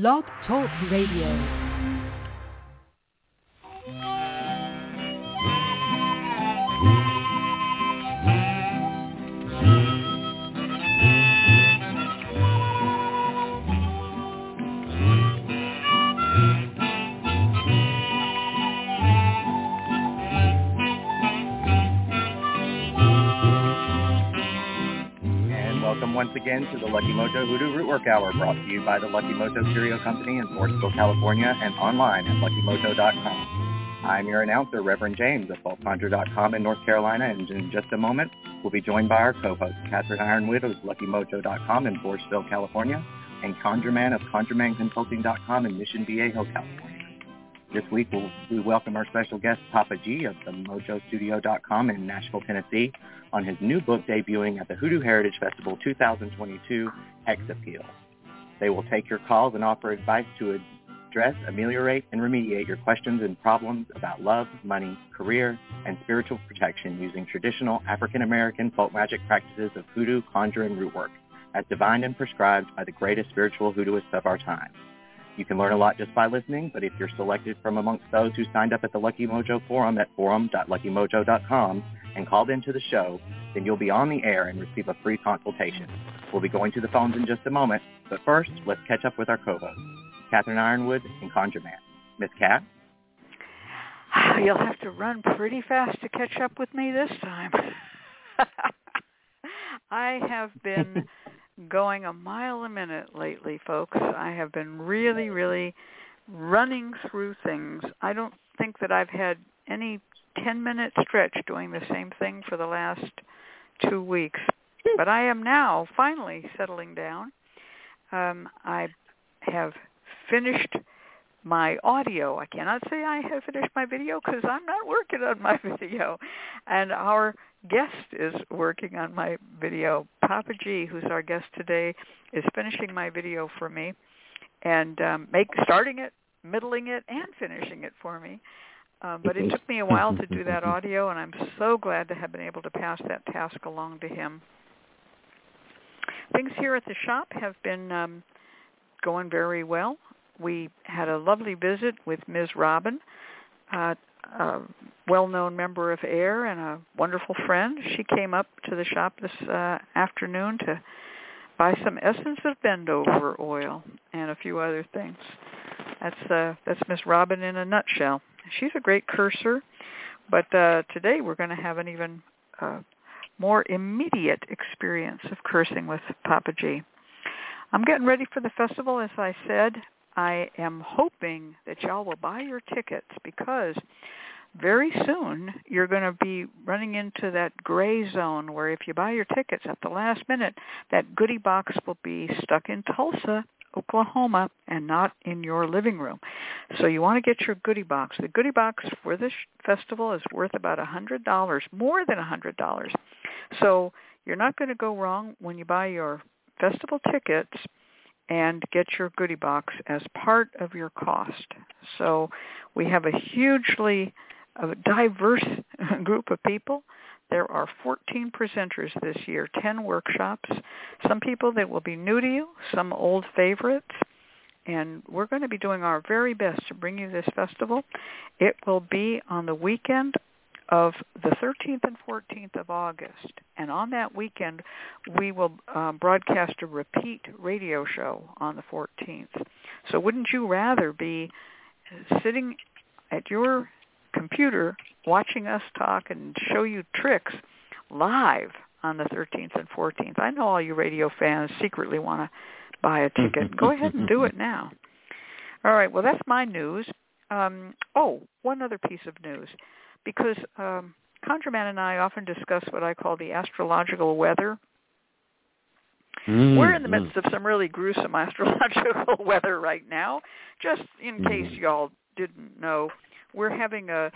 Blog Talk Radio. Once again to the Lucky Mojo Hoodoo Rootwork Hour, brought to you by the Lucky Mojo Curio Company in Forestville, California, and online at luckymojo.com. I'm your announcer, Reverend James of FalseConjure.com in North Carolina, and in just a moment, we'll be joined by our co-host, Catherine Yronwode of LuckyMojo.com in Forestville, California, and ConjureMan of ConjureManConsulting.com in Mission Viejo, California. This week, we'll, we welcome our special guest, Papa Gee of the MojoStudio.com in Nashville, Tennessee, on his new book debuting at the Hoodoo Heritage Festival 2022, Hex Appeal. They will take your calls and offer advice to address, ameliorate, and remediate your questions and problems about love, money, career, and spiritual protection using traditional African-American folk magic practices of hoodoo, conjure, and root work, as divined and prescribed by the greatest spiritual hoodooists of our time. You can learn a lot just by listening, but if you're selected from amongst those who signed up at the Lucky Mojo forum at forum.luckymojo.com and called into the show, then you'll be on the air and receive a free consultation. We'll be going to the phones in just a moment, but first, let's catch up with our co-hosts, Catherine Yronwode and Conjure Man. Miss Cat? You'll have to run pretty fast to catch up with me this time. I have been going a mile a minute lately, folks. I have been really, really running through things. I don't think that I've had any 10-minute stretch doing the same thing for the last two weeks. But I am now finally settling down. Um, I have finished my audio. I cannot say I have finished my video because I'm not working on my video. And our guest is working on my video. Papa Gee, who's our guest today, is finishing my video for me and um, make starting it, middling it, and finishing it for me. Um, but it took me a while to do that audio, and I'm so glad to have been able to pass that task along to him. Things here at the shop have been um, going very well. We had a lovely visit with Ms. Robin, uh, a well-known member of AIRR and a wonderful friend. She came up to the shop this uh, afternoon to buy some essence of bend-over oil and a few other things. That's uh, that's Miss Robin in a nutshell. She's a great curser, but uh, today we're going to have an even uh, more immediate experience of cursing with Papa Gee. I'm getting ready for the festival, as I said. I am hoping that y'all will buy your tickets because very soon you're going to be running into that gray zone where if you buy your tickets at the last minute, that goodie box will be stuck in Tulsa, Oklahoma, and not in your living room. So you want to get your goodie box. The goodie box for this festival is worth about a $100, more than a $100. So you're not going to go wrong when you buy your festival tickets and get your goodie box as part of your cost. So we have a hugely diverse group of people. There are 14 presenters this year, 10 workshops, some people that will be new to you, some old favorites, and we're going to be doing our very best to bring you this festival. It will be on the weekend of the 13th and 14th of August. And on that weekend, we will uh, broadcast a repeat radio show on the 14th. So wouldn't you rather be sitting at your computer watching us talk and show you tricks live on the 13th and 14th? I know all you radio fans secretly want to buy a ticket. Go ahead and do it now. All right, well, that's my news. Um, oh, one other piece of news because um, ConjureMan and I often discuss what I call the astrological weather. Mm, We're in the midst of some really gruesome astrological weather right now. Just in Mm. case y'all didn't know, we're having a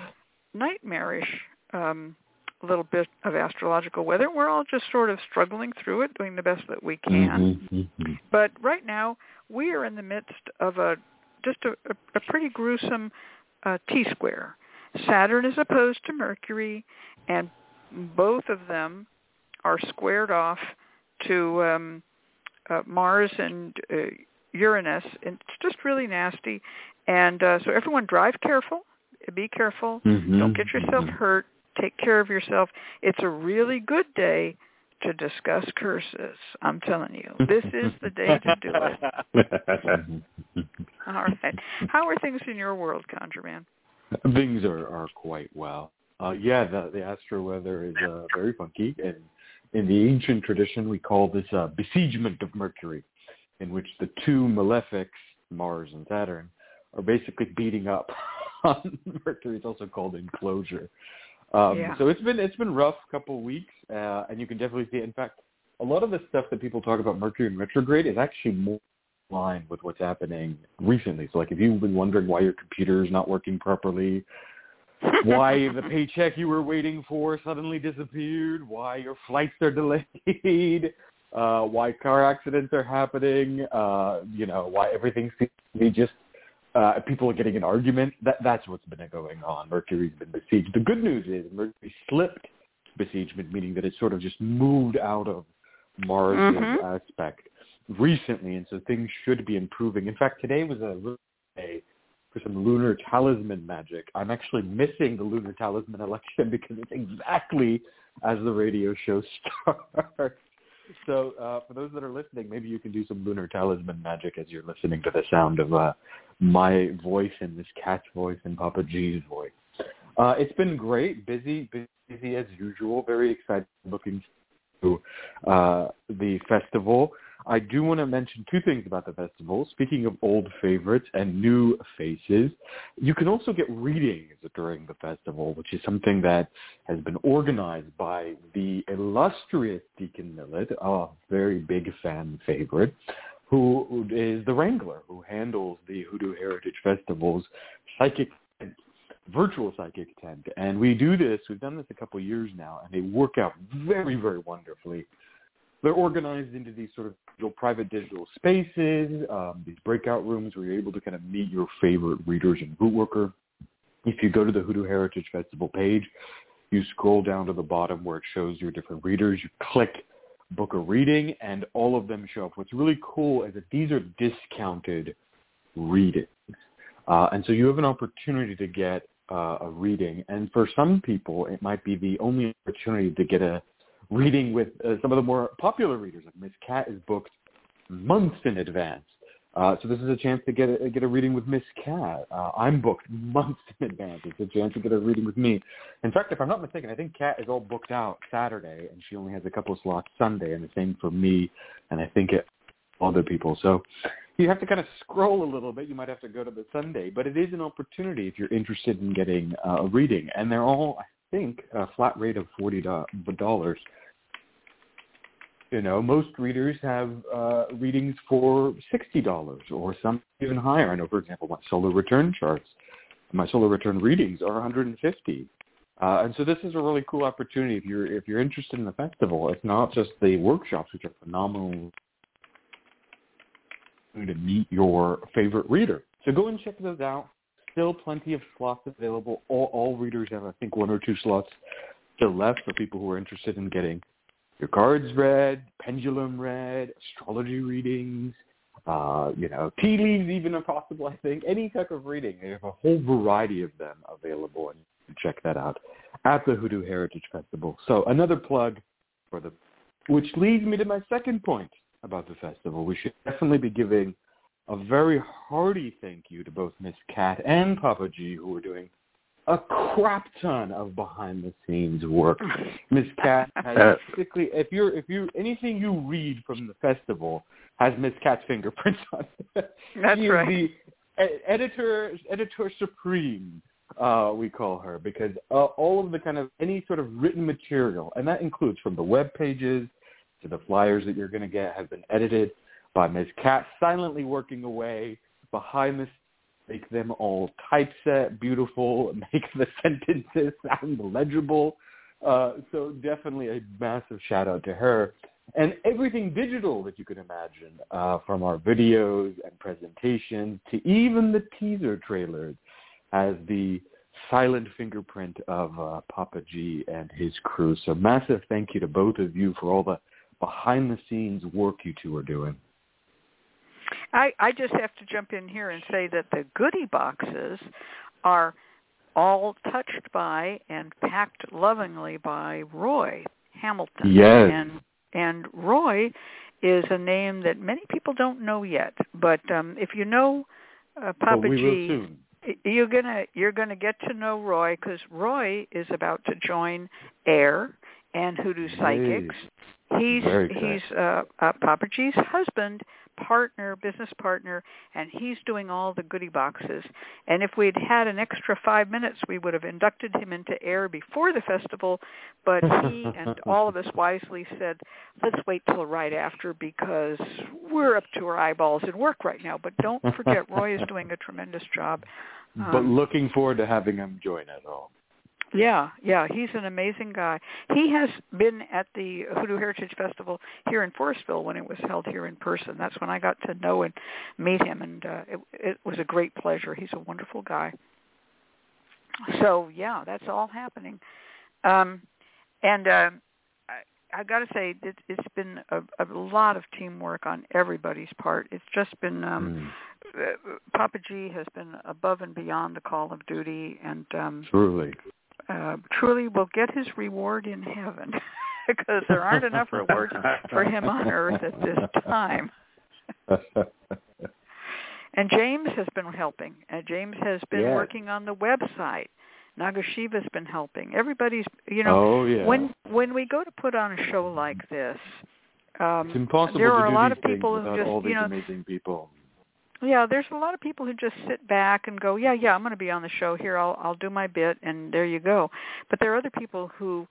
nightmarish um, little bit of astrological weather. We're all just sort of struggling through it, doing the best that we can. Mhm, mhm. But right now, we are in the midst of a just a, a, pretty gruesome uh, T-square. Saturn is opposed to Mercury, and both of them are squared off to um, uh, Mars and uh, Uranus. And it's just really nasty, and uh, so everyone drive careful. Be careful. Mm-hmm. Don't get yourself Mhm. hurt. Take care of yourself. It's a really good day to discuss curses. I'm telling you, this is the day to do it. All right. How are things in your world, Conjure Man? Things are, are quite well. Uh, yeah, the, the astro weather is uh, very funky, and in the ancient tradition, we call this uh, besiegement of Mercury, in which the two malefics, Mars and Saturn, are basically beating up on Mercury. It's also called enclosure. Um, Yeah. So it's been it's been rough couple of weeks, uh, and you can definitely see. It. In fact, a lot of the stuff that people talk about Mercury in retrograde is actually more line with what's happening recently. So like if you've been wondering why your computer is not working properly, why the paycheck you were waiting for suddenly disappeared, why your flights are delayed, uh, why car accidents are happening, uh, you know, why everything seems to be just uh, people are getting in arguments. That that's what's been going on. Mercury's been besieged. The good news is Mercury slipped besiegement, meaning that it sort of just moved out of Mars' Mhm. aspect recently, and so things should be improving. In fact, today was a day for some lunar talisman magic. I'm actually missing the lunar talisman election because it's exactly as the radio show starts. So uh, for those that are listening, maybe you can do some lunar talisman magic as you're listening to the sound of uh, my voice and this cat's voice and Papa Gee's voice. Uh, it's been great, busy, busy as usual. Very excited, looking to uh, the festival. I do want to mention two things about the festival. Speaking of old favorites and new faces, you can also get readings during the festival, which is something that has been organized by the illustrious Deacon Millett, a very big fan favorite, who is the wrangler who handles the Hoodoo Heritage Festival's psychic tent, virtual psychic tent. And we do this, we've done this a couple years now, and they work out very, very wonderfully. They're organized into these sort of digital, private digital spaces, um, these breakout rooms where you're able to kind of meet your favorite readers and root worker. If you go to the Hoodoo Heritage Festival page, you scroll down to the bottom where it shows your different readers. You click book a reading, and all of them show up. What's really cool is that these are discounted readings. Uh, and so you have an opportunity to get uh, a reading. And for some people, it might be the only opportunity to get a reading with uh, some of the more popular readers. Like Miss Cat is booked months in advance. Uh, so this is a chance to get a, get a reading with Miss Cat. Uh, I'm booked months in advance. It's a chance to get a reading with me. In fact, if I'm not mistaken, I think Cat is all booked out Saturday, and she only has a couple of slots Sunday, and the same for me, and I think it other people. So you have to kind of scroll a little bit. You might have to go to the Sunday, but it is an opportunity if you're interested in getting uh, a reading, and they're all, I think, a flat rate of forty dollars. You know, most readers have uh, readings for sixty dollars, or some even higher. I know, for example, my solar return charts, my solar return readings are one hundred and fifty. Uh, and so this is a really cool opportunity if you're if you're interested in the festival. It's not just the workshops, which are phenomenal to meet your favorite reader. So go and check those out. Still plenty of slots available. All, all readers have, I think, one or two slots still left for people who are interested in getting your cards read, pendulum read, astrology readings, uh, you know, tea leaves even if possible, I think. Any type of reading. They have a whole variety of them available, and you can check that out at the Hoodoo Heritage Festival. So another plug for the, which leads me to my second point about the festival. We should definitely be giving a very hearty thank you to both Miss Cat and Papa Gee, who are doing a crap ton of behind the scenes work. Miss Cat has basically, if you're, if you, anything you read from the festival has Miss Cat's fingerprints on it. That's she is right. the e- editor, editor supreme, uh, we call her, because uh, all of the kind of any sort of written material, and that includes from the web pages to the flyers that you're going to get, have been edited by Ms. Cat, silently working away behind the make them all typeset beautiful, make the sentences sound legible. Uh, so definitely a massive shout out to her. And everything digital that you can imagine, uh, from our videos and presentations to even the teaser trailers, has the silent fingerprint of uh, Papa Gee and his crew. So massive thank you to both of you for all the behind the scenes work you two are doing. I, I just have to jump in here and say that the goodie boxes are all touched by and packed lovingly by Roy Hamilton. Yes. And and Roy is a name that many people don't know yet. But um if you know uh, Papa but we G, you're gonna you're gonna get to know Roy because Roy is about to join AIRR and Hoodoo Psychics. He's he's uh, uh, Papa Gee's husband, partner, business partner, and he's doing all the goodie boxes. And if we'd had an extra five minutes, we would have inducted him into AIRR before the festival. But he and all of us wisely said, let's wait till right after because we're up to our eyeballs in work right now. But don't forget, Roy is doing a tremendous job. but Um, looking forward to having him join us all. Yeah, yeah, he's an amazing guy. He has been at the Hoodoo Heritage Festival here in Forestville when it was held here in person. That's when I got to know and meet him, and uh, it, it was a great pleasure. He's a wonderful guy. So yeah, that's all happening, um, and uh, I, I got to say it, it's been a, a lot of teamwork on everybody's part. It's just been um, Mm, uh, Papa Gee has been above and beyond the call of duty, and um, truly. Uh, truly will get his reward in heaven because there aren't enough rewards for him on earth at this time. And James has been helping. Uh, James has been working on the website. Nagashiva's been helping. Everybody's, you know, oh yeah. when when we go to put on a show like this, um, it's impossible there to are a do lot of people who just, all these you know, amazing people. Yeah, there's a lot of people who just sit back and go, yeah, yeah, I'm going to be on the show here. I'll I'll do my bit, and there you go. But there are other people who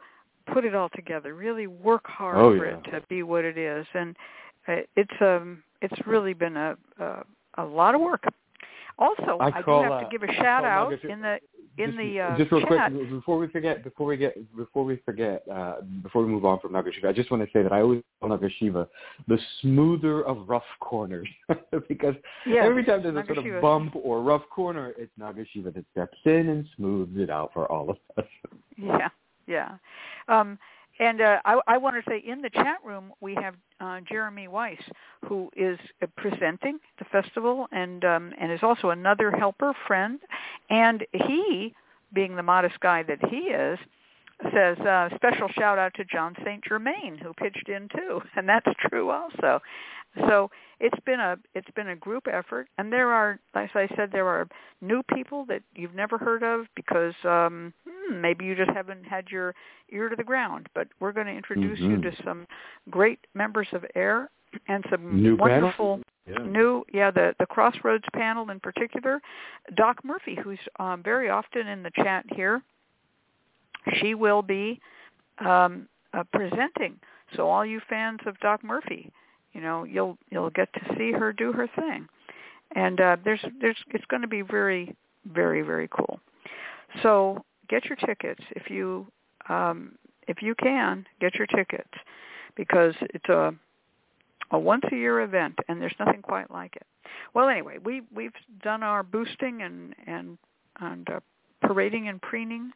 put it all together, really work hard Oh, for yeah. it to be what it is, and uh, it's um it's really been a a, a lot of work. Also, I I, call, do have uh, to give a shout out Nagashi- in the in just, the uh, just real chat. quick before we forget before we get before we forget uh, before we move on from Nagashiva, I just want to say that I always call Nagashiva the smoother of rough corners because Yes, every time there's a sort of bump or rough corner, it's Nagashiva that steps in and smooths it out for all of us. Yeah, yeah. Um, and uh, I, I want to say in the chat room we have uh, Jeremy Weiss, who is uh, presenting the festival and um, and is also another helper friend. And he, being the modest guy that he is, says uh, special shout out to John St. Germain who pitched in too, and that's true also. So it's been a it's been a group effort, and there are, as I said, there are new people that you've never heard of because um, hmm, maybe you just haven't had your ear to the ground. But we're going to introduce you Mhm. to some great members of AIRR and some New wonderful Yeah. new yeah the the crossroads panel in particular doc murphy who's um very often in the chat here she will be um uh, presenting so all you fans of doc murphy you know you'll you'll get to see her do her thing and uh there's there's it's going to be very very very cool so get your tickets if you um if you can get your tickets because it's a a once a year event and there's nothing quite like it. Well anyway, we we've done our boosting and and and uh, parading and preening.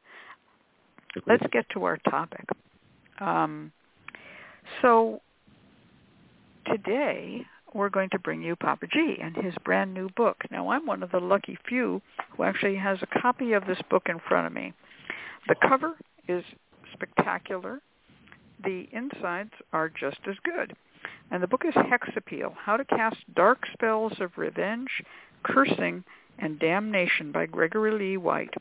Let's get to our topic. Um, so today we're going to bring you Papa Gee and his brand new book. Now I'm one of the lucky few who actually has a copy of this book in front of me. The cover is spectacular. The insides are just as good. And the book is Hex Appeal, How to Cast Dark Spells of Revenge, Cursing, and Damnation by Gregory Lee White.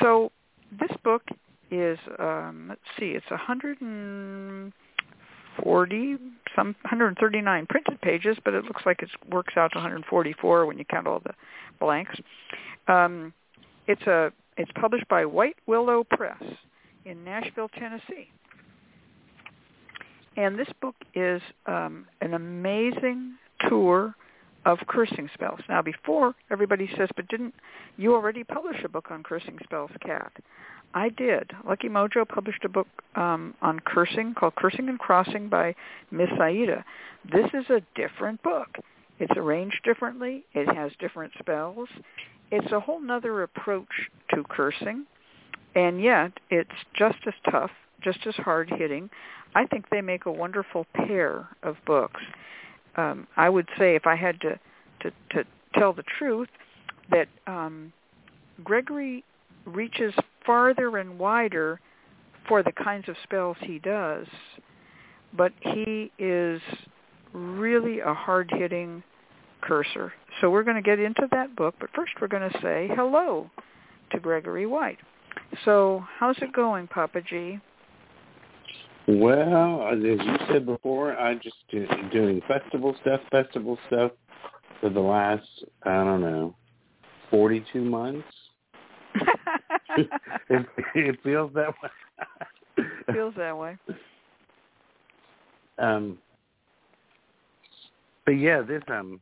So this book is, um, let's see, it's 140, some 139 printed pages, but it looks like it works out to 144 when you count all the blanks. Um, it's a it's published by White Willow Press in Nashville, Tennessee. And this book is um, an amazing tour of cursing spells. Now, before everybody says, "But didn't you already publish a book on cursing spells, Cat?" I did. Lucky Mojo published a book um, on cursing called "Cursing and Crossing" by Miss Aida. This is a different book. It's arranged differently. It has different spells. It's a whole nother approach to cursing, and yet it's just as tough, just as hard hitting. I think they make a wonderful pair of books. um, I would say if I had to to, to tell the truth, that um, Gregory reaches farther and wider for the kinds of spells he does, but he is really a hard-hitting curser. So we're going to get into that book, but first we're going to say hello to Gregory White. So how's it going, Papa Gee? Well, as you said before, I'm just do, doing festival stuff, festival stuff for the last I don't know, forty-two months. it, it feels that way. feels that way. Um, but yeah, this um,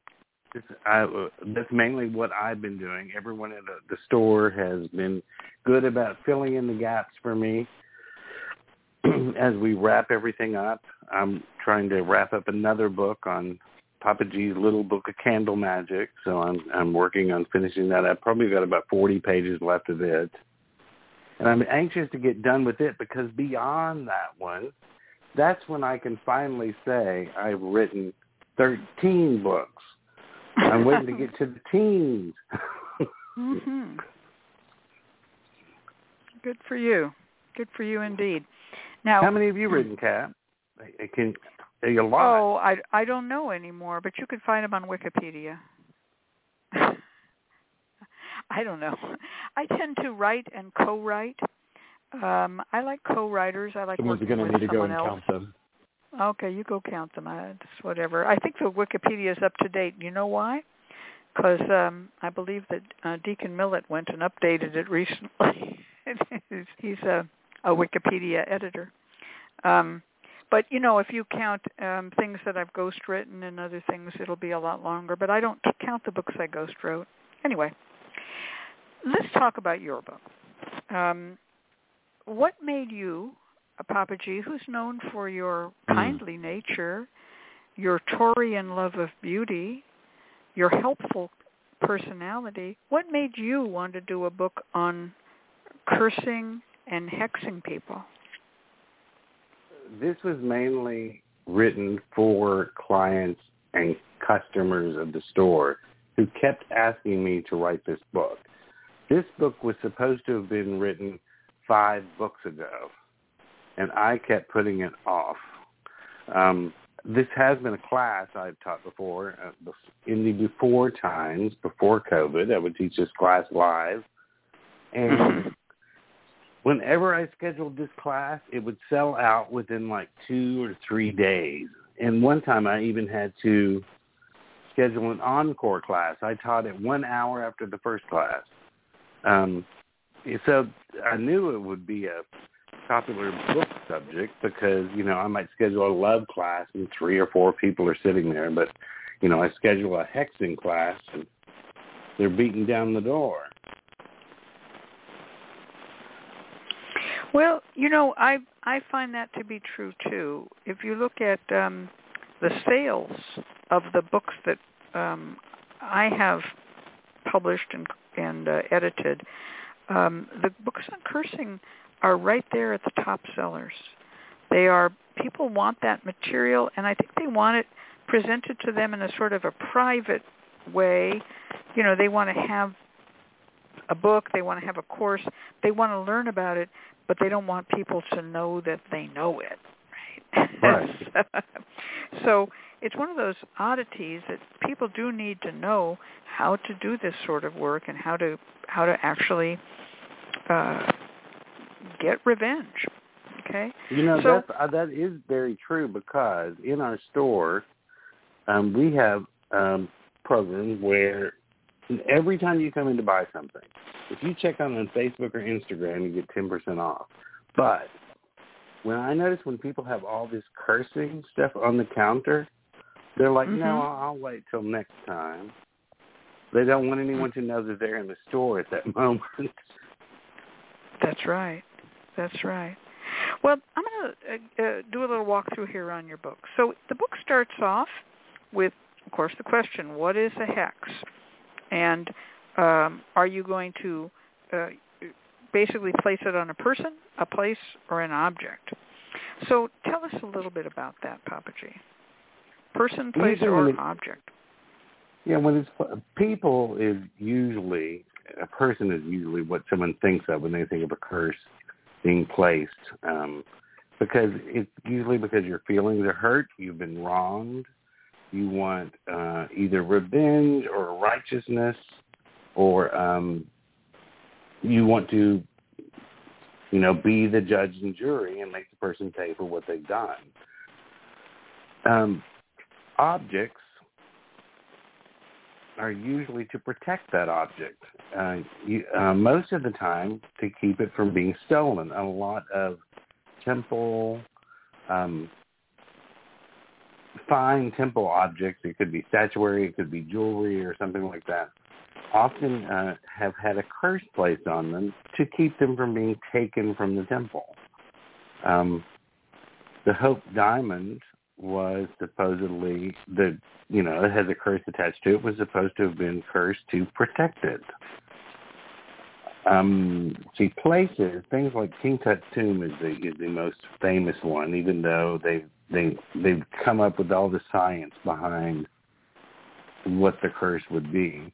this I uh, that's mainly what I've been doing. Everyone at the, the store has been good about filling in the gaps for me as we wrap everything up, I'm trying to wrap up another book on Papa Gee's Little Book of Candle Magic. So I'm I'm working on finishing that. I've probably got about 40 pages left of it. And I'm anxious to get done with it because beyond that one, that's when I can finally say I've written 13 books. I'm waiting to get to the teens. mhm. Good for you. Good for you indeed. Now, how many have you written, Cat? Can a lot? Oh, I I don't know anymore, but you can find them on Wikipedia. I don't know. I tend to write and co-write. Um, I like co-writers. I like Someone's working going to with need to go and count them. Okay, you go count them. I, it's whatever. I think the Wikipedia is up to date. You know why? Because um, I believe that uh, Deacon Millett went and updated it recently. he's, he's a, a Wikipedia editor. Um, but you know, if you count um, things that I've ghost written and other things, it'll be a lot longer. But I don't count the books I ghost wrote. Anyway, let's talk about your book. Um, what made you a Papa Gee, who's known for your Hmm. kindly nature, your Taurian love of beauty, your helpful personality? What made you want to do a book on cursing and hexing people? this was mainly written for clients and customers of the store who kept asking me to write this book. This book was supposed to have been written five books ago, and I kept putting it off. Um, this has been a class I've taught before uh, in the before times, before COVID. I would teach this class live. And whenever I scheduled this class, it would sell out within like two or three days. And one time I even had to schedule an encore class. I taught it one hour after the first class. Um, so I knew it would be a popular book subject because, you know, I might schedule a love class and three or four people are sitting there. But, you know, I schedule a hexing class and they're beating down the door. Well, you know, I I find that to be true too. If you look at um, the sales of the books that um, I have published and and uh, edited, um, the books on cursing are right there at the top sellers. They are people want that material, and I think they want it presented to them in a sort of a private way. You know, they want to have a book, they want to have a course, they want to learn about it, but they don't want people to know that they know it. Right. so it's one of those oddities that people do need to know how to do this sort of work and how to how to actually uh, get revenge. Okay. You know So- that's uh, that is very true because in our store, um, we have um, programs where every time you come in to buy something, if you check on on Facebook or Instagram, you get ten percent off. But when I notice when people have all this cursing stuff on the counter, they're like, Mhm. "No, I'll, wait till next time." They don't want anyone to know that they're in the store at that moment. That's right. That's right. Well, I'm going to uh, uh, do a little walkthrough here on your book. So the book starts off with, of course, the question, what is a hex? And um, are you going to uh, basically place it on a person, a place, or an object? So tell us a little bit about that, Papa G. person, place, or object. Yeah, when it's people is usually a person is usually what someone thinks of when they think of a curse being placed, um, because it's usually because your feelings are hurt, you've been wronged, you want uh, either revenge or righteousness, or um, you want to, you know, be the judge and jury and make the person pay for what they've done. Um, objects are usually to protect that object. Uh, you, uh, most of the time, to keep it from being stolen. A lot of temple, um, fine temple objects, it could be statuary, it could be jewelry or something like that, often uh, have had a curse placed on them to keep them from being taken from the temple. Um, the Hope Diamond was supposedly the you know it has a curse attached to it was supposed to have been cursed to protect it. Um, see, places things like King Tut tomb is the is the most famous one, even though they they they've come up with all the science behind what the curse would be.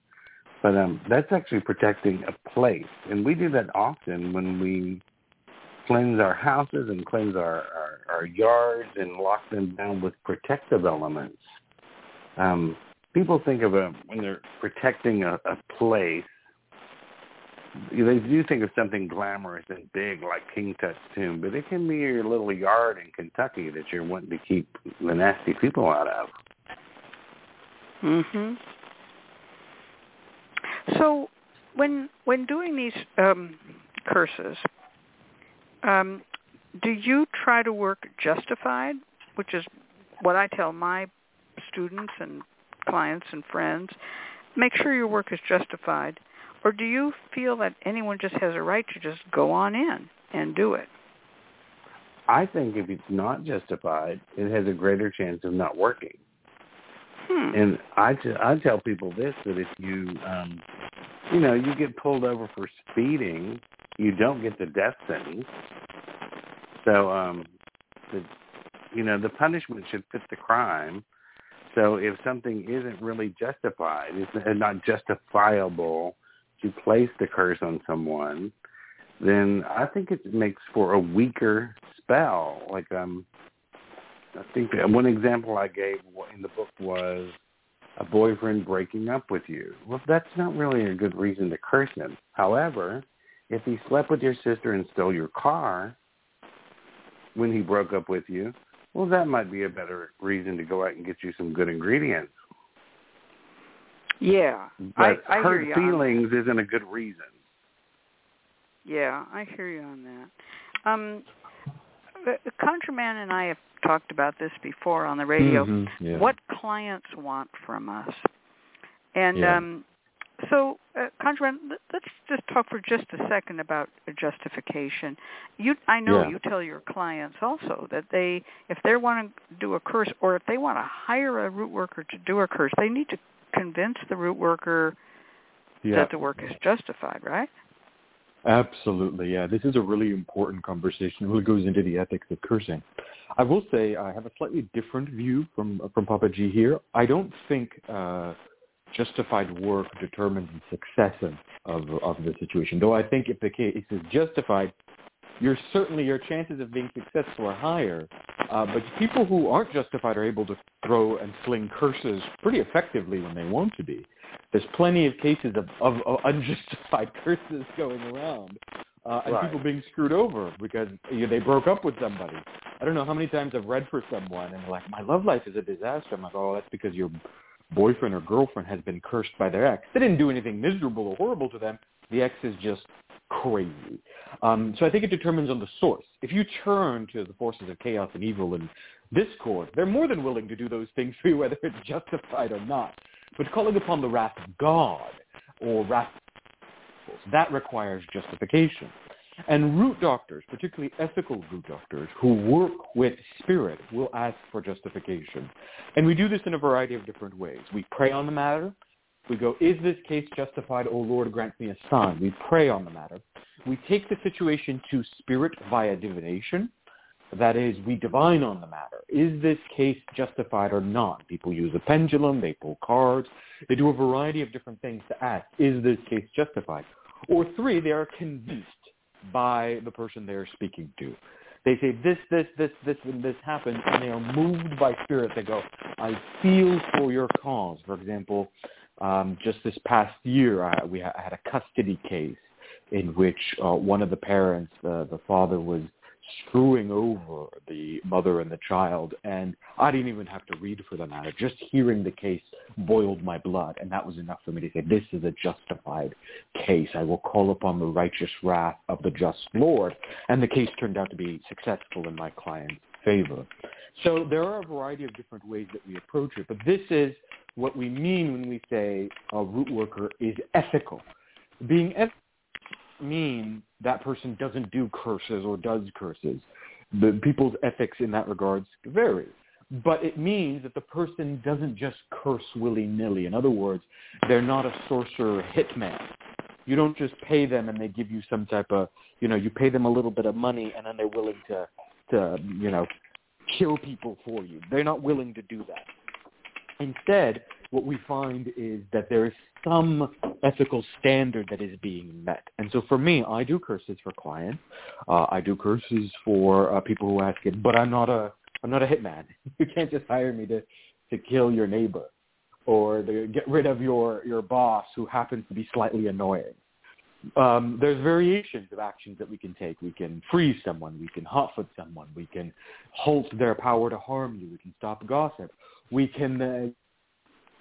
But um, that's actually protecting a place, and we do that often when we cleanse our houses and cleanse our, our, our yards and lock them down with protective elements. Um, people think of a when they're protecting a, a place, they do think of something glamorous and big like King Tut's tomb, but it can be your little yard in Kentucky that you're wanting to keep the nasty people out of. Mhm. So when when doing these um, curses, um, do you try to work justified, which is what I tell my students and clients and friends? Make sure your work is justified. Or do you feel that anyone just has a right to just go on in and do it? I think if it's not justified, it has a greater chance of not working. Hmm. And I, t- I tell people this that if you, um, you know, you get pulled over for speeding, you don't get the death sentence. So, um, the, you know, the punishment should fit the crime. So if something isn't really justified, it's not justifiable to place the curse on someone, then I think it makes for a weaker spell. Like um, I think one example I gave in the book was a boyfriend breaking up with you. Well, that's not really a good reason to curse him. However, if he slept with your sister and stole your car when he broke up with you, well, that might be a better reason to go out and get you some good ingredients. Yeah, but I, I hurt hear you feelings isn't a good reason. Yeah, I hear you on that. Um, ConjureMan and I have talked about this before on the radio. Mm-hmm, yeah. What clients want from us, and Yeah. um, so uh, ConjureMan, let's just talk for just a second about justification. You, I know Yeah. you tell your clients also that they, if they want to do a curse, or if they want to hire a root worker to do a curse, they need to convince the root worker yeah. that the work is justified, right? Absolutely, yeah. This is a really important conversation. It really goes into the ethics of cursing. I will say I have a slightly different view from from Papa Gee here. I don't think uh, justified work determines the success of, of of the situation. Though I think if the case is justified, you're certainly your chances of being successful are higher. Uh, but people who aren't justified are able to throw and sling curses pretty effectively when they want to be. There's plenty of cases of, of, of unjustified curses going around, uh, and Right. people being screwed over because you know, they broke up with somebody. I don't know how many times I've read for someone and they're like, my love life is a disaster. I'm like, oh, that's because your boyfriend or girlfriend has been cursed by their ex. They didn't do anything miserable or horrible to them. The ex is just crazy. Um, so I think it determines on the source. If you turn to the forces of chaos and evil and discord, they're more than willing to do those things for you, whether it's justified or not. But calling upon the wrath of God or wrath, that requires justification. And root doctors, particularly ethical root doctors who work with spirit, will ask for justification. And we do this in a variety of different ways. We pray on the matter. We go, is this case justified? O Lord, grant me a sign. We pray on the matter. We take the situation to spirit via divination. That is, we divine on the matter. Is this case justified or not? People use a pendulum, they pull cards, they do a variety of different things to ask, is this case justified? Or three, they are convinced by the person they are speaking to. They say this, this, this, this, and this happened, and they are moved by spirit. They go, I feel for your cause. For example, um, just this past year, I, we ha- had a custody case in which uh, one of the parents, uh, the father, was screwing over the mother and the child, and I didn't even have to read for the matter. Just hearing the case boiled my blood, and that was enough for me to say, this is a justified case. I will call upon the righteous wrath of the just Lord. And the case turned out to be successful in my client's favor. So there are a variety of different ways that we approach it, but this is what we mean when we say a root worker is ethical. Being ethical mean that person doesn't do curses or does curses. The people's ethics in that regards vary. But it means that the person doesn't just curse willy-nilly. In other words, they're not a sorcerer hitman. You don't just pay them and they give you some type of, you know, you pay them a little bit of money and then they're willing to, to, you know, kill people for you. They're not willing to do that. Instead, what we find is that there is some ethical standard that is being met. And so for me, I do curses for clients. Uh, I do curses for uh, people who ask it, but I'm not a I'm not a hitman. You can't just hire me to to kill your neighbor or to get rid of your your boss who happens to be slightly annoying. Um, there's variations of actions that we can take. We can freeze someone. We can hot foot someone. We can halt their power to harm you. We can stop gossip. We can uh,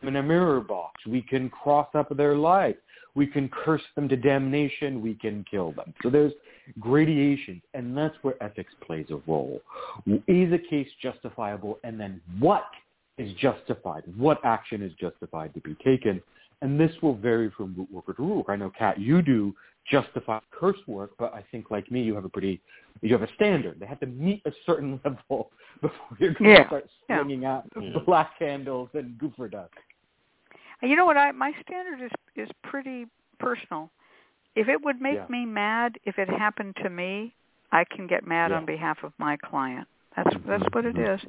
in a mirror box. We can cross up their life. We can curse them to damnation. We can kill them. So there's gradations, and that's where ethics plays a role. Is a case justifiable, and then what is justified? What action is justified to be taken? And this will vary from root worker to root worker. I know, Cat, you do justify curse work, but I think like me, you have a pretty, you have a standard. They have to meet a certain level before you're going yeah. to start swinging yeah. out yeah. black candles and goofer dust. You know what? I my standard is is pretty personal. If it would make yeah. me mad if it happened to me, I can get mad yeah. on behalf of my client. That's mm-hmm. that's what it is.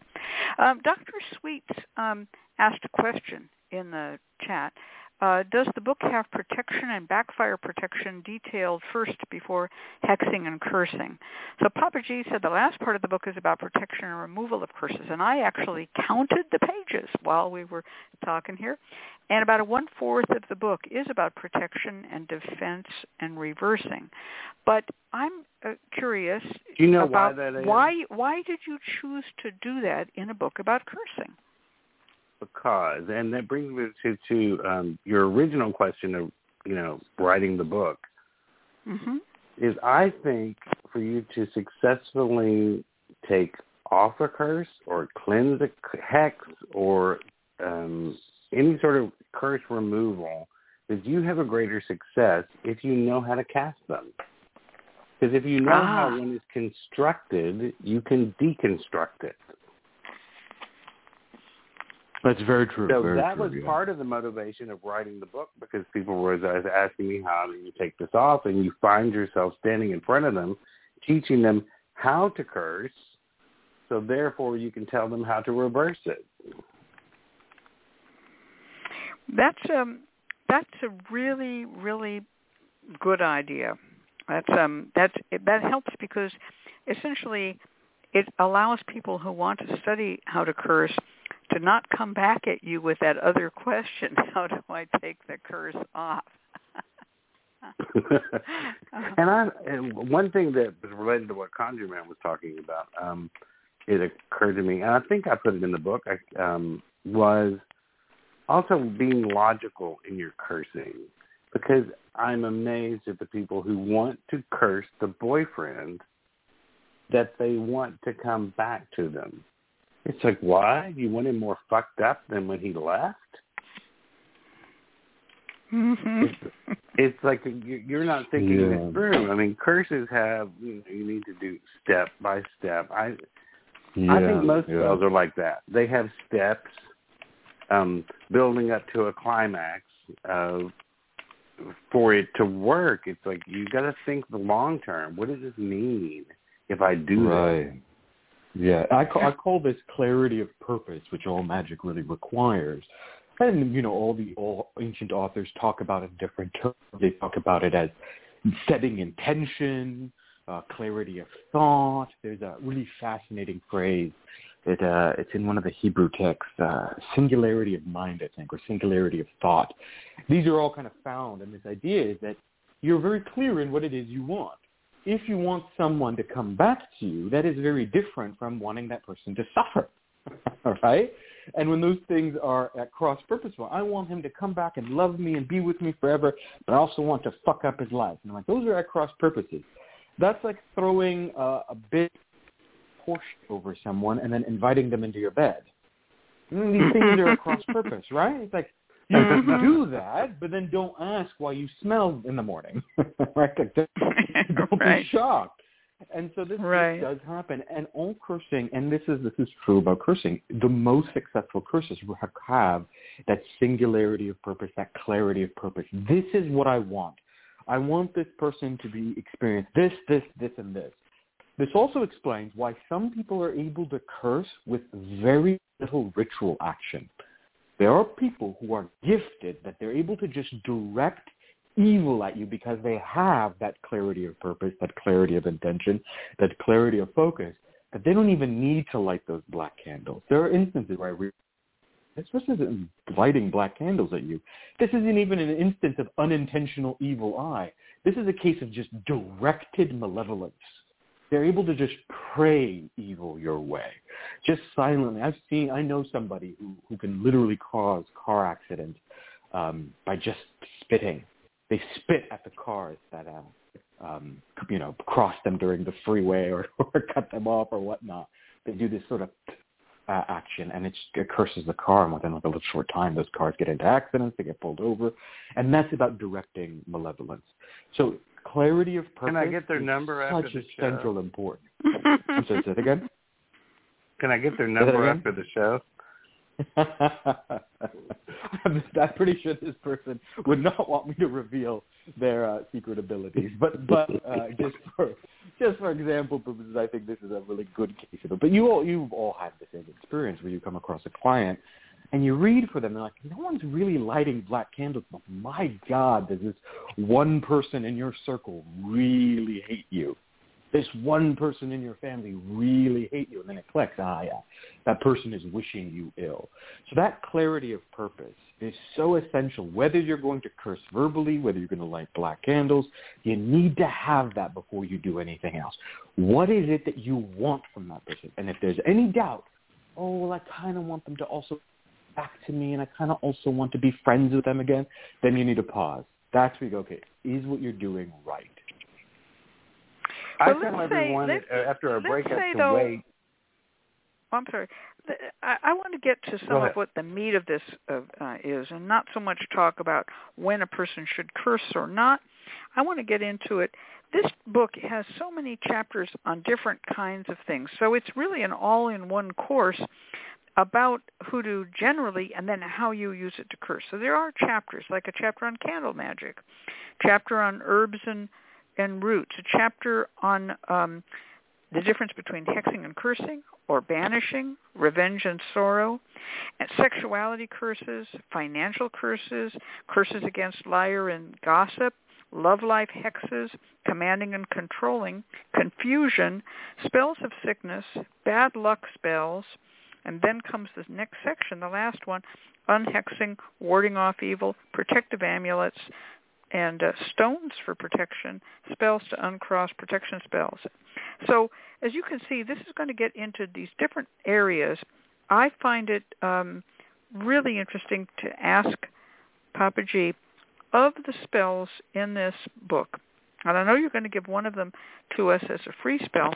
Um, Dr. Sweets um, asked a question in the chat. Uh, does the book have protection and backfire protection detailed first before hexing and cursing? So Papa Gee said the last part of the book is about protection and removal of curses, and I actually counted the pages while we were talking here, and about a one-fourth of the book is about protection and defense and reversing. But I'm uh, curious Do you know about why why why did you choose to do that in a book about cursing? Because, and that brings me to to um, your original question of you know writing the book. Mm-hmm. Is I think for you to successfully take off a curse or cleanse a hex or um, any sort of curse removal, is you have a greater success if you know how to cast them. Because if you know ah. how one is constructed, you can deconstruct it. That's very true. So very that true, was yeah. part of the motivation of writing the book because people were always asking me how do you take this off, and you find yourself standing in front of them, teaching them how to curse, so therefore you can tell them how to reverse it. That's um that's a really really good idea. That's um that's that helps because essentially it allows people who want to study how to curse to not come back at you with that other question, how do I take the curse off? and I and one thing that was related to what Conjure Man was talking about, um, it occurred to me, and I think I put it in the book, I, um, was also being logical in your cursing. Because I'm amazed at the people who want to curse the boyfriend that they want to come back to them. It's like, why? You want him more fucked up than when he left? Mm-hmm. It's, it's like you're not thinking Yeah. this through. I mean, curses have you, know, you need to do step by step. I Yeah, I think most yeah. spells are like that. They have steps, um, building up to a climax of for it to work. It's like you got to think the long term. What does this mean if I do that? Right. Yeah, I call, I call this clarity of purpose, which all magic really requires. And you know, all the all ancient authors talk about it in different terms. They talk about it as setting intention, uh, clarity of thought. There's a really fascinating phrase. It, uh, it's in one of the Hebrew texts, uh, singularity of mind, I think, or singularity of thought. These are all kind of found, and this idea is that you're very clear in what it is you want. If you want someone to come back to you, that is very different from wanting that person to suffer, right? And when those things are at cross purpose, well, I want him to come back and love me and be with me forever, but I also want to fuck up his life. And I'm like, those are at cross purposes. That's like throwing a, a big Porsche over someone and then inviting them into your bed. And these things are at cross purpose, right? It's like you can mm-hmm. do that, but then don't ask why you smell in the morning, right? Like, don't, don't right. be shocked. And so this, Right. does happen, and all cursing, and this is this is true about cursing. The most successful curses have, have that singularity of purpose, that clarity of purpose. This is what I want. I want this person to be experienced this, this, this, and this. This also explains why some people are able to curse with very little ritual action. There are people who are gifted that they're able to just direct evil at you because they have that clarity of purpose, that clarity of intention, that clarity of focus, that they don't even need to light those black candles. There are instances where I read, this isn't lighting black candles at you. This isn't even an instance of unintentional evil eye. This is a case of just directed malevolence. They're able to just pray evil your way, just silently. I've seen, I know somebody who, who can literally cause car accidents um, by just spitting they spit at the cars that uh, um, you know cross them during the freeway or, or cut them off or whatnot. They do this sort of uh, action, and it, it curses the car. And within like a little short time, those cars get into accidents, they get pulled over, and that's about directing malevolence. So clarity of purpose. Can I get their is number after such the a show? central importance. I'm sorry, say it again. Can I get their number after the show? I'm, I'm pretty sure this person would not want me to reveal their uh, secret abilities, but but uh, just for just for example purposes, I think this is a really good case of it. But you all you've all had the same experience where you come across a client and you read for them, they're like, no one's really lighting black candles. But my God, does this one person in your circle really hate you? this one person in your family really hate you, and then it clicks, ah, yeah, that person is wishing you ill. So that clarity of purpose is so essential. Whether you're going to curse verbally, whether you're going to light black candles, you need to have that before you do anything else. What is it that you want from that person? And if there's any doubt, oh, well, I kind of want them to also back to me, and I kind of also want to be friends with them again, then you need to pause. That's where you go, okay, is what you're doing right? I tell say- everyone that, uh, after a breakup to though- wait. I'm sorry. I, I want to get to some of what the meat of this uh, uh, is, and not so much talk about when a person should curse or not. I want to get into it. This book has so many chapters on different kinds of things, so it's really an all-in-one course about hoodoo generally, and then how you use it to curse. So there are chapters, like a chapter on candle magic, chapter on herbs and and roots, a chapter on um, the difference between hexing and cursing, or banishing, revenge and sorrow, and sexuality curses, financial curses, curses against liar and gossip, love life hexes, commanding and controlling, confusion, spells of sickness, bad luck spells, and then comes the next section, the last one, unhexing, warding off evil, protective amulets, and uh, stones for protection, spells to uncross protection spells. So as you can see, this is going to get into these different areas. I find it um, really interesting to ask Papa Gee of the spells in this book, and I know you're going to give one of them to us as a free spell.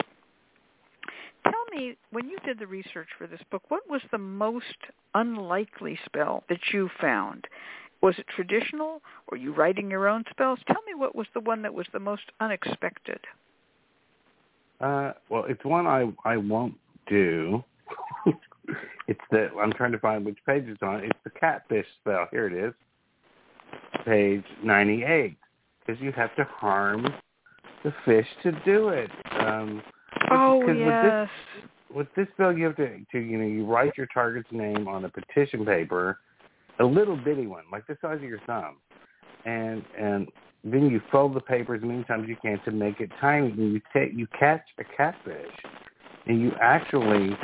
Tell me, when you did the research for this book, what was the most unlikely spell that you found? Was it traditional? Were you writing your own spells? Tell me what was the one that was the most unexpected. Uh, well, it's one I I won't do. it's the I'm trying to find which page it's on. It's the catfish spell. Here it is, page 98. Because you have to harm the fish to do it. Um, Oh because with yes. with this bill, you have to, to you know you write your target's name on a petition paper, a little bitty one, like the size of your thumb, and and then you fold the paper as many times as you can to make it tiny. And you take you catch a catfish, and you actually,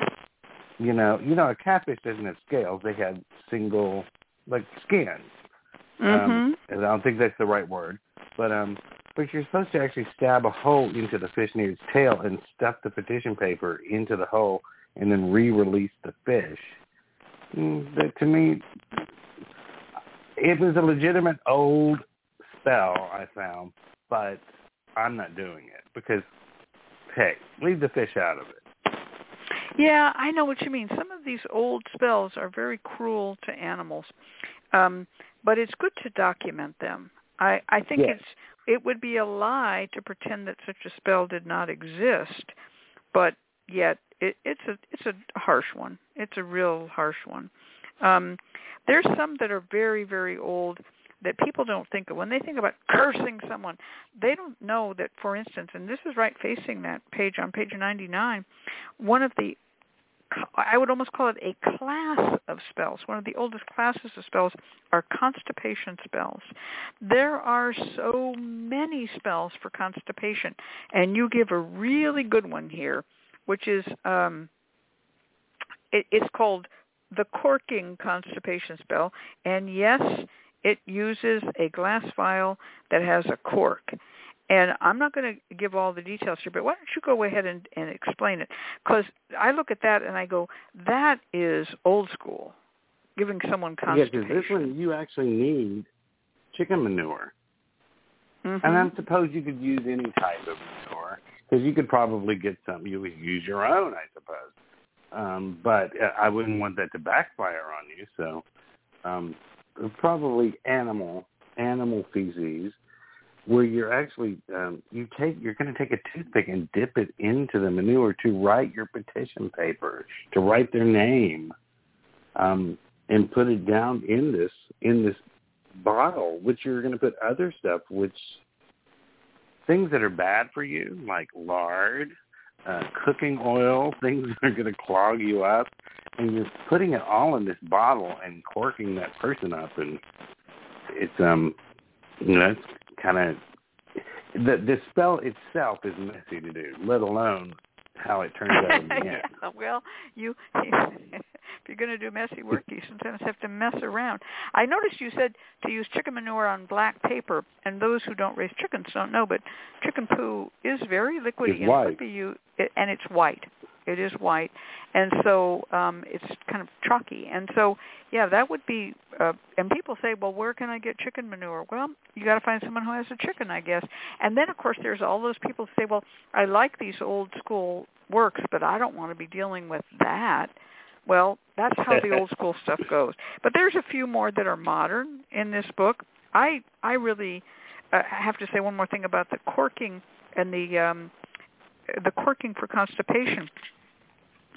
you know, you know, a catfish doesn't have scales; they have single like skin. Mm-hmm. Um, and I don't think that's the right word, but um, but you're supposed to actually stab a hole into the fish near its tail and stuff the petition paper into the hole and then re-release the fish. Mm, that to me, it was a legitimate old spell I found, but I'm not doing it because, hey, leave the fish out of it. Yeah, I know what you mean. Some of these old spells are very cruel to animals, um, but it's good to document them. I, I think Yes. it's it would be a lie to pretend that such a spell did not exist, but yet it, it's a it's a harsh one. It's a real harsh one. Um, there's some that are very very old that people don't think of when they think about cursing someone. They don't know that, for instance, and this is right facing that page on page 99. One of the I would almost call it a class of spells. One of the oldest classes of spells are constipation spells. There are so many spells for constipation, and you give a really good one here, which is um, it, it's called the corking constipation spell. And yes, it uses a glass vial that has a cork. And I'm not going to give all the details here, but why don't you go ahead and, and explain it? Because I look at that and I go, that is old school, giving someone constipation. Yeah, because this one you actually need chicken manure. Mhm. And I suppose you could use any type of manure because you could probably get some. You would use your own, I suppose. Um, but uh, I wouldn't want that to backfire on you. So um, probably animal animal feces, where you're actually um, you take you're going to take a toothpick and dip it into the manure to write your petition paper, to write their name, um, and put it down in this in this bottle, which you're going to put other stuff, which things that are bad for you, like lard, uh, cooking oil, things that are going to clog you up, and you're putting it all in this bottle and corking that person up, and it's um, you know, it's kind of the the spell itself is messy to do, let alone how it turns out in the end. yeah, well, you if you're going to do messy work, you sometimes have to mess around. I noticed you said to use chicken manure on black paper, and those who don't raise chickens don't know, but chicken poo is very liquidy It's and white. could be you, it, and it's white. It is white, and so um it's kind of chalky. And so, yeah, that would be. Uh, and people say, well, where can I get chicken manure? Well, you got to find someone who has a chicken, I guess. And then, of course, there's all those people who say, well, I like these old school works, but I don't want to be dealing with that. Well, that's how the old school stuff goes. But there's a few more that are modern in this book. I I really uh, have to say one more thing about the corking and the um, the corking for constipation.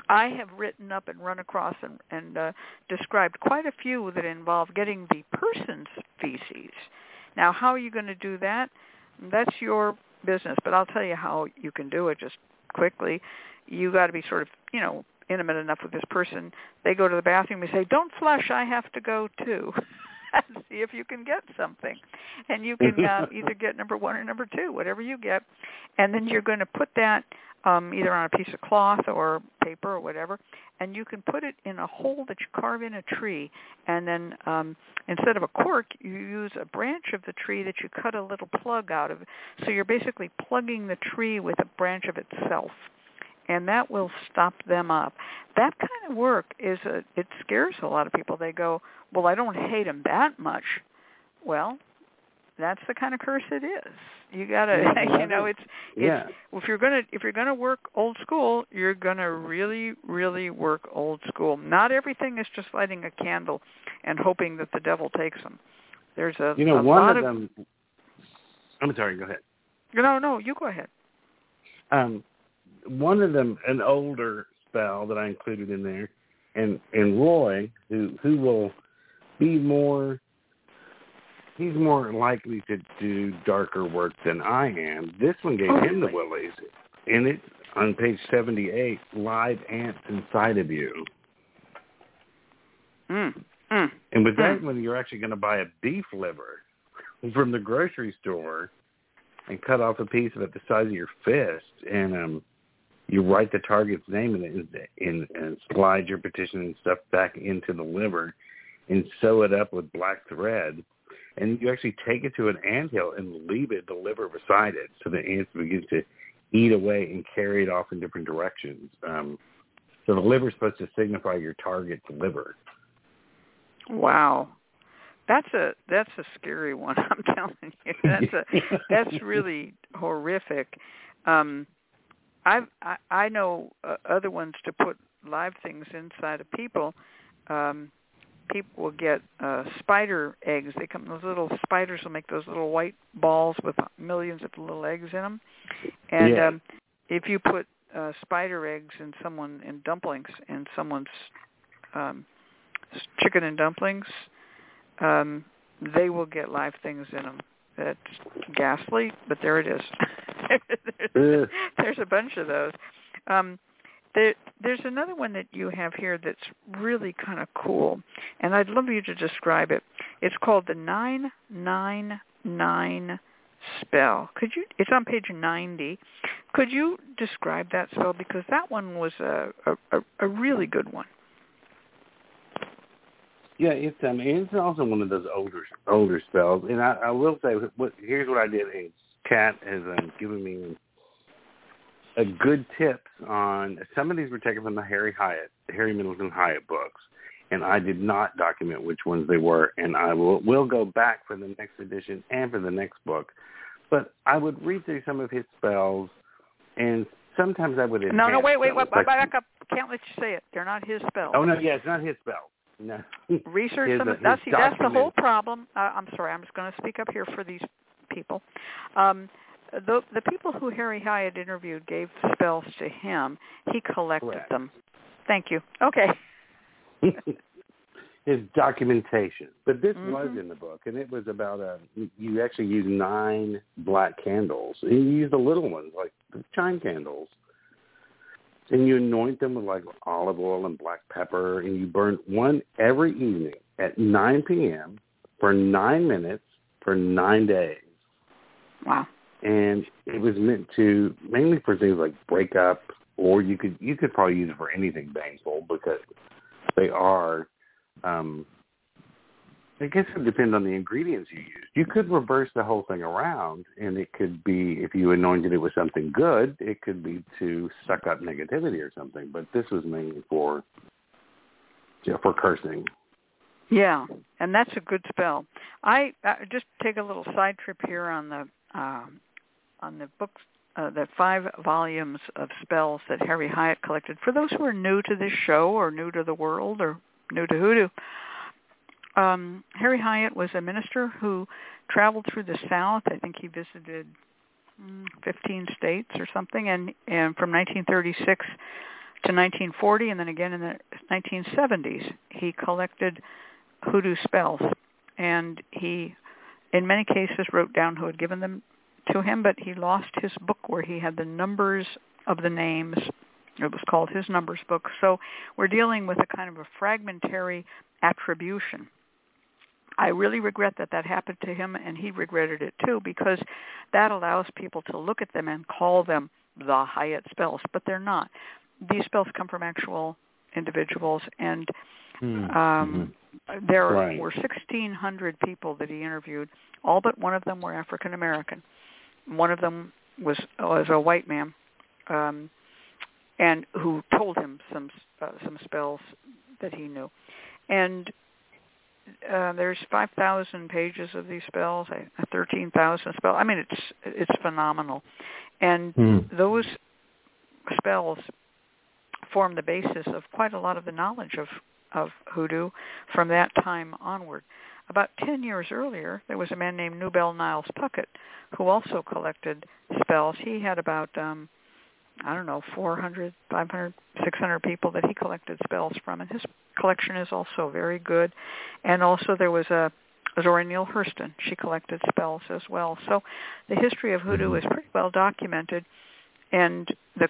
I have written up and run across and, and uh, described quite a few that involve getting the person's feces. Now, how are you going to do that? That's your business, but I'll tell you how you can do it just quickly. You got to be sort of, you know, intimate enough with this person. They go to the bathroom. You say, "Don't flush. I have to go too." and see if you can get something. And you can uh, either get number one or number two, whatever you get. And then you're going to put that um, either on a piece of cloth or paper or whatever, and you can put it in a hole that you carve in a tree. And then um, instead of a cork, you use a branch of the tree that you cut a little plug out of. So you're basically plugging the tree with a branch of itself and that will stop them up. That kind of work is a it scares a lot of people. They go, "Well, I don't hate them that much." Well, that's the kind of curse it is. You got to, Yeah, you know, it's it's Yeah. if you're going to if you're going to work old school, you're going to really really work old school. Not everything is just lighting a candle and hoping that the devil takes them. There's a You know, a one lot of them. I'm sorry. Go ahead. No, no, you go ahead. Um, one of them, an older spell that I included in there, and and Roy, who who will be more. He's more likely to do darker work than I am. This one gave Oh, him the willies, and it. on page 78, live ants inside of you. Mm. Mm. And with that, Hmm. when you're actually going to buy a beef liver from the grocery store and cut off a piece of it the size of your fist, and um, you write the target's name it and, and slide your petition and stuff back into the liver and sew it up with black thread. And you actually take it to an anthill and leave it, the liver beside it, so the ants begin to eat away and carry it off in different directions. Um, so the liver is supposed to signify your target's liver. Wow. That's a that's a scary one. I'm telling you. That's a that's really horrific. Um I've, I I know uh, other ones to put live things inside of people. Um people will get uh spider eggs. They come those little spiders will make those little white balls with millions of little eggs in them. And Yeah. um if you put uh spider eggs in someone in dumplings in someone's um chicken and dumplings um they will get live things in them that's ghastly but there it is there's, there's a bunch of those um there, there's another one that you have here that's really kind of cool, and I'd love you to describe it. It's called the 999 spell. Could you? It's on page 90. Could you describe that spell because that one was a a, a- a really good one. Yeah, it's um, it's also one of those older older spells, and I, I will say, what here's what I did. And Cat has um, given me a good tips on some of these were taken from the Harry Hyatt, Harry Middleton Hyatt books, and I did not document which ones they were, and I will will go back for the next edition and for the next book, but I would read through some of his spells, and sometimes I would No, no, wait, wait, wait, like- back up. Can't let you say it. They're not his spells. Oh no, yeah, it's not his spell. No. research His- them. his That's that's the whole problem. Uh, I'm sorry, I'm just going to speak up here for these people. Um, the the people who Harry Hyatt interviewed gave spells to him. He collected Correct. them. Thank you. Okay. his documentation. But this Mhm. was in the book, and it was about a. You actually use nine black candles. And you use the little ones, like the chime candles, and you anoint them with like olive oil and black pepper, and you burn one every evening at 9 p.m. for nine minutes for nine days. Wow. And it was meant to mainly for things like breakup, or you could you could probably use it for anything painful because they are um I guess it depends on the ingredients you use. You could reverse the whole thing around, and it could be if you anointed it with something good, it could be to suck up negativity or something. But this was mainly for, yeah, for cursing. Yeah, and that's a good spell. I uh, just take a little side trip here on the um, on the books, uh, the five volumes of spells that Harry Hyatt collected. For those who are new to this show or new to the world or new to hoodoo, um, Harry Hyatt was a minister who traveled through the South. I think he visited mm, 15 states or something, and and from 1936 to 1940, and then again in the 1970s, he collected hoodoo spells, and he, in many cases, wrote down who had given them to him. But he lost his book where he had the numbers of the names. It was called his numbers book. So we're dealing with a kind of a fragmentary attribution. I really regret that that happened to him, and he regretted it too, because that allows people to look at them and call them the Hyatt spells, but they're not. These spells come from actual individuals, and um, there Right. were 1,600 people that he interviewed. All but one of them were African American. One of them was was a white man, um, and who told him some uh, some spells that he knew. And uh, there's 5,000 pages of these spells, I- 13,000 spells. I mean, it's it's phenomenal, and Hmm. those spells form the basis of quite a lot of the knowledge of of hoodoo from that time onward. About 10 years earlier, there was a man named Newbell Niles Puckett who also collected spells. He had about um I don't know, 400, 500, 600 people that he collected spells from, and his collection is also very good. And also there was a Zora Neale Hurston. She collected spells as well. So the history of hoodoo mm-hmm. is pretty well documented, and the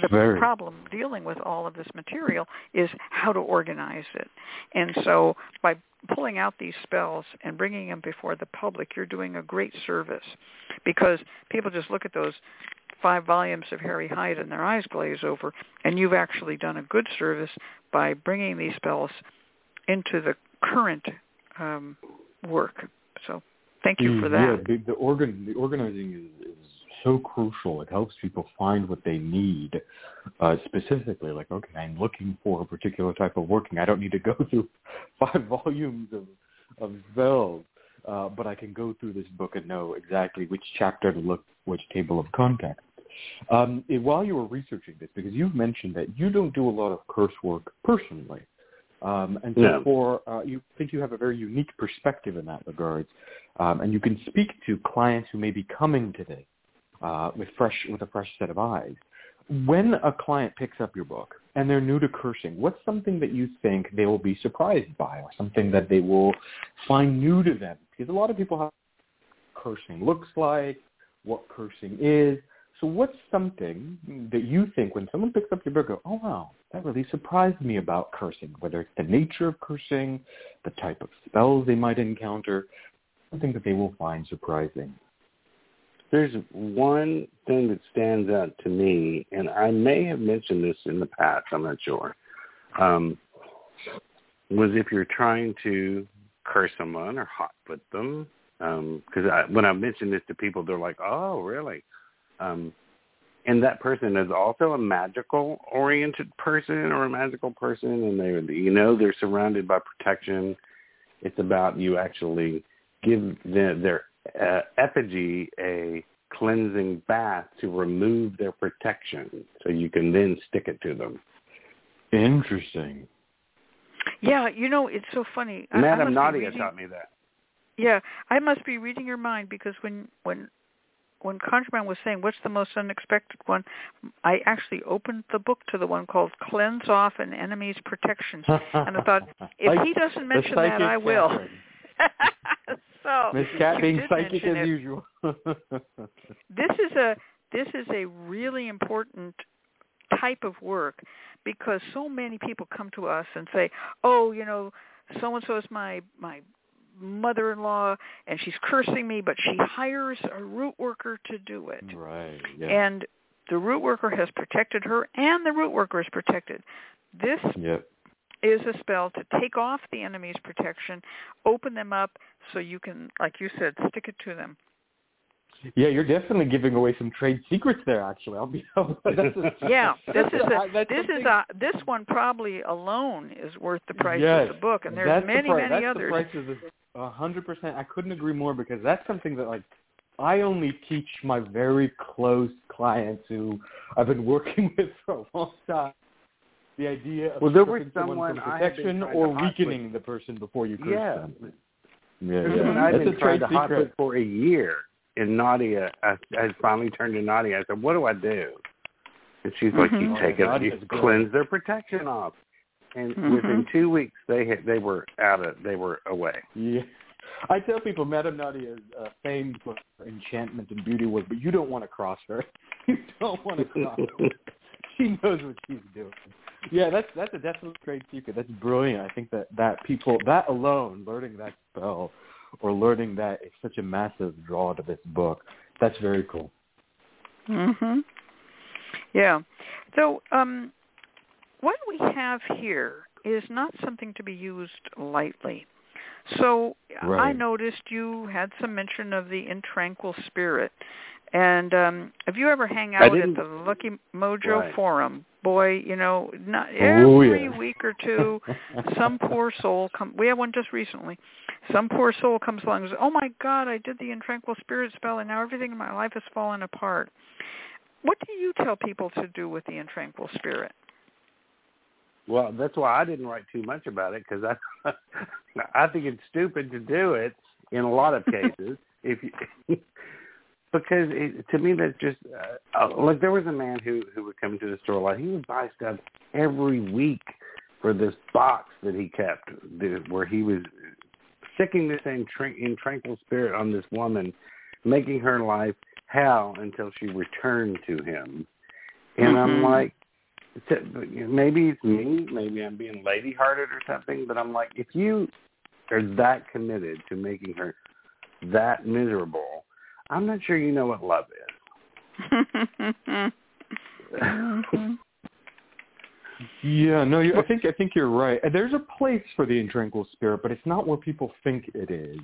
the Very. problem dealing with all of this material is how to organize it. And so by pulling out these spells and bringing them before the public, you're doing a great service because people just look at those five volumes of Harry Hyatt and their eyes glaze over, and you've actually done a good service by bringing these spells into the current um, work. So thank you for that. Yeah, the, the organ the organizing is, is so crucial. It helps people find what they need uh, specifically. Like, okay, I'm looking for a particular type of working. I don't need to go through five volumes of of spells, uh, but I can go through this book and know exactly which chapter to look, which table of contents. Um, while you were researching this, because you've mentioned that you don't do a lot of curse work personally, um, and so No. for uh, you think you have a very unique perspective in that regards, um, and you can speak to clients who may be coming today uh, with fresh with a fresh set of eyes. When a client picks up your book and they're new to cursing, what's something that you think they will be surprised by, or something that they will find new to them? Because a lot of people have cursing looks like, what cursing is. So what's something that you think when someone picks up your book, go, oh wow, that really surprised me about cursing, whether it's the nature of cursing, the type of spells they might encounter, something that they will find surprising. There's one thing that stands out to me, and I may have mentioned this in the past. I'm not sure. Um, was if you're trying to curse someone or hot foot them, because I when I mention this to people, they're like, "Oh, really?" Um, and that person is also a magical oriented person or a magical person, and they, you know, they're surrounded by protection. It's about you actually give their, their uh, effigy a cleansing bath to remove their protection, so you can then stick it to them. Interesting. Yeah, you know, it's so funny. I- I Madame Nadia reading- taught me that. Yeah, I must be reading your mind because when when when Conjureman was saying what's the most unexpected one, I actually opened the book to the one called "Cleanse Off an Enemy's Protection," and I thought if Like he doesn't mention that, I will. So Miss Cat being psychic as it. usual. this is a this is a really important type of work because so many people come to us and say, "Oh, you know, so and so is my my mother-in-law and she's cursing me, but she hires a root worker to do it." right. Yeah. And the root worker has protected her and the root worker is protected. This yep. is a spell to take off the enemy's protection, open them up so you can, like you said, stick it to them. Yeah, you're definitely giving away some trade secrets there. Actually, I'll be. Yeah, this is a, this is a this one probably alone is worth the price yes, of the book, and there's many the many that's others. The price of. A hundred percent. I couldn't agree more because that's something that like I only teach my very close clients who I've been working with for a long time. The idea of Well, there was someone someone from I had been protection or hot weakening the person before you curse Yeah. them. Yeah, There's yeah. someone I've been trying to hot secret. for a year. And Nadia, I, I finally turned to Nadia. I said, "What do I do?" And she's like, "You Mhm. take it, you Nadia's good. cleanse their protection off." And Mhm. within two weeks, they had, they were out of they were away. Yeah. I tell people Madame Nadia is uh, famed for enchantment and beauty work, but you don't want to cross her. You don't want to cross her. She knows what she's doing. Yeah, that's that's a definite trade secret. That's brilliant. I think that that people that alone, learning that spell or learning that is such a massive draw to this book. That's very cool. Mhm. Yeah. So, um, what we have here is not something to be used lightly. So I noticed you had some mention of the intranquil spirit. And um if you ever hang out at the Lucky Mojo Right. forum, boy, you know, not Oh, every yeah. week or two some poor soul come we had one just recently some poor soul comes along and says oh my god i did the intranquil spirit spell and now everything in my life has fallen apart what do you tell people to do with the intranquil spirit Well, that's why I didn't write too much about it because I I think it's stupid to do it in a lot of cases. if you because it, to me that's just uh, uh, like there was a man who who would come to the store like he would buy stuff every week for this box that he kept where he was sticking this in, intranquil spirit on this woman, making her life hell until she returned to him. And mm-hmm. I'm like, maybe it's me, maybe I'm being lady-hearted or something, but I'm like, if you are that committed to making her that miserable, I'm not sure you know what love is. mm-hmm. Yeah, no, you, I think I think you're right. There's a place for the intranquil spirit, but it's not where people think it is.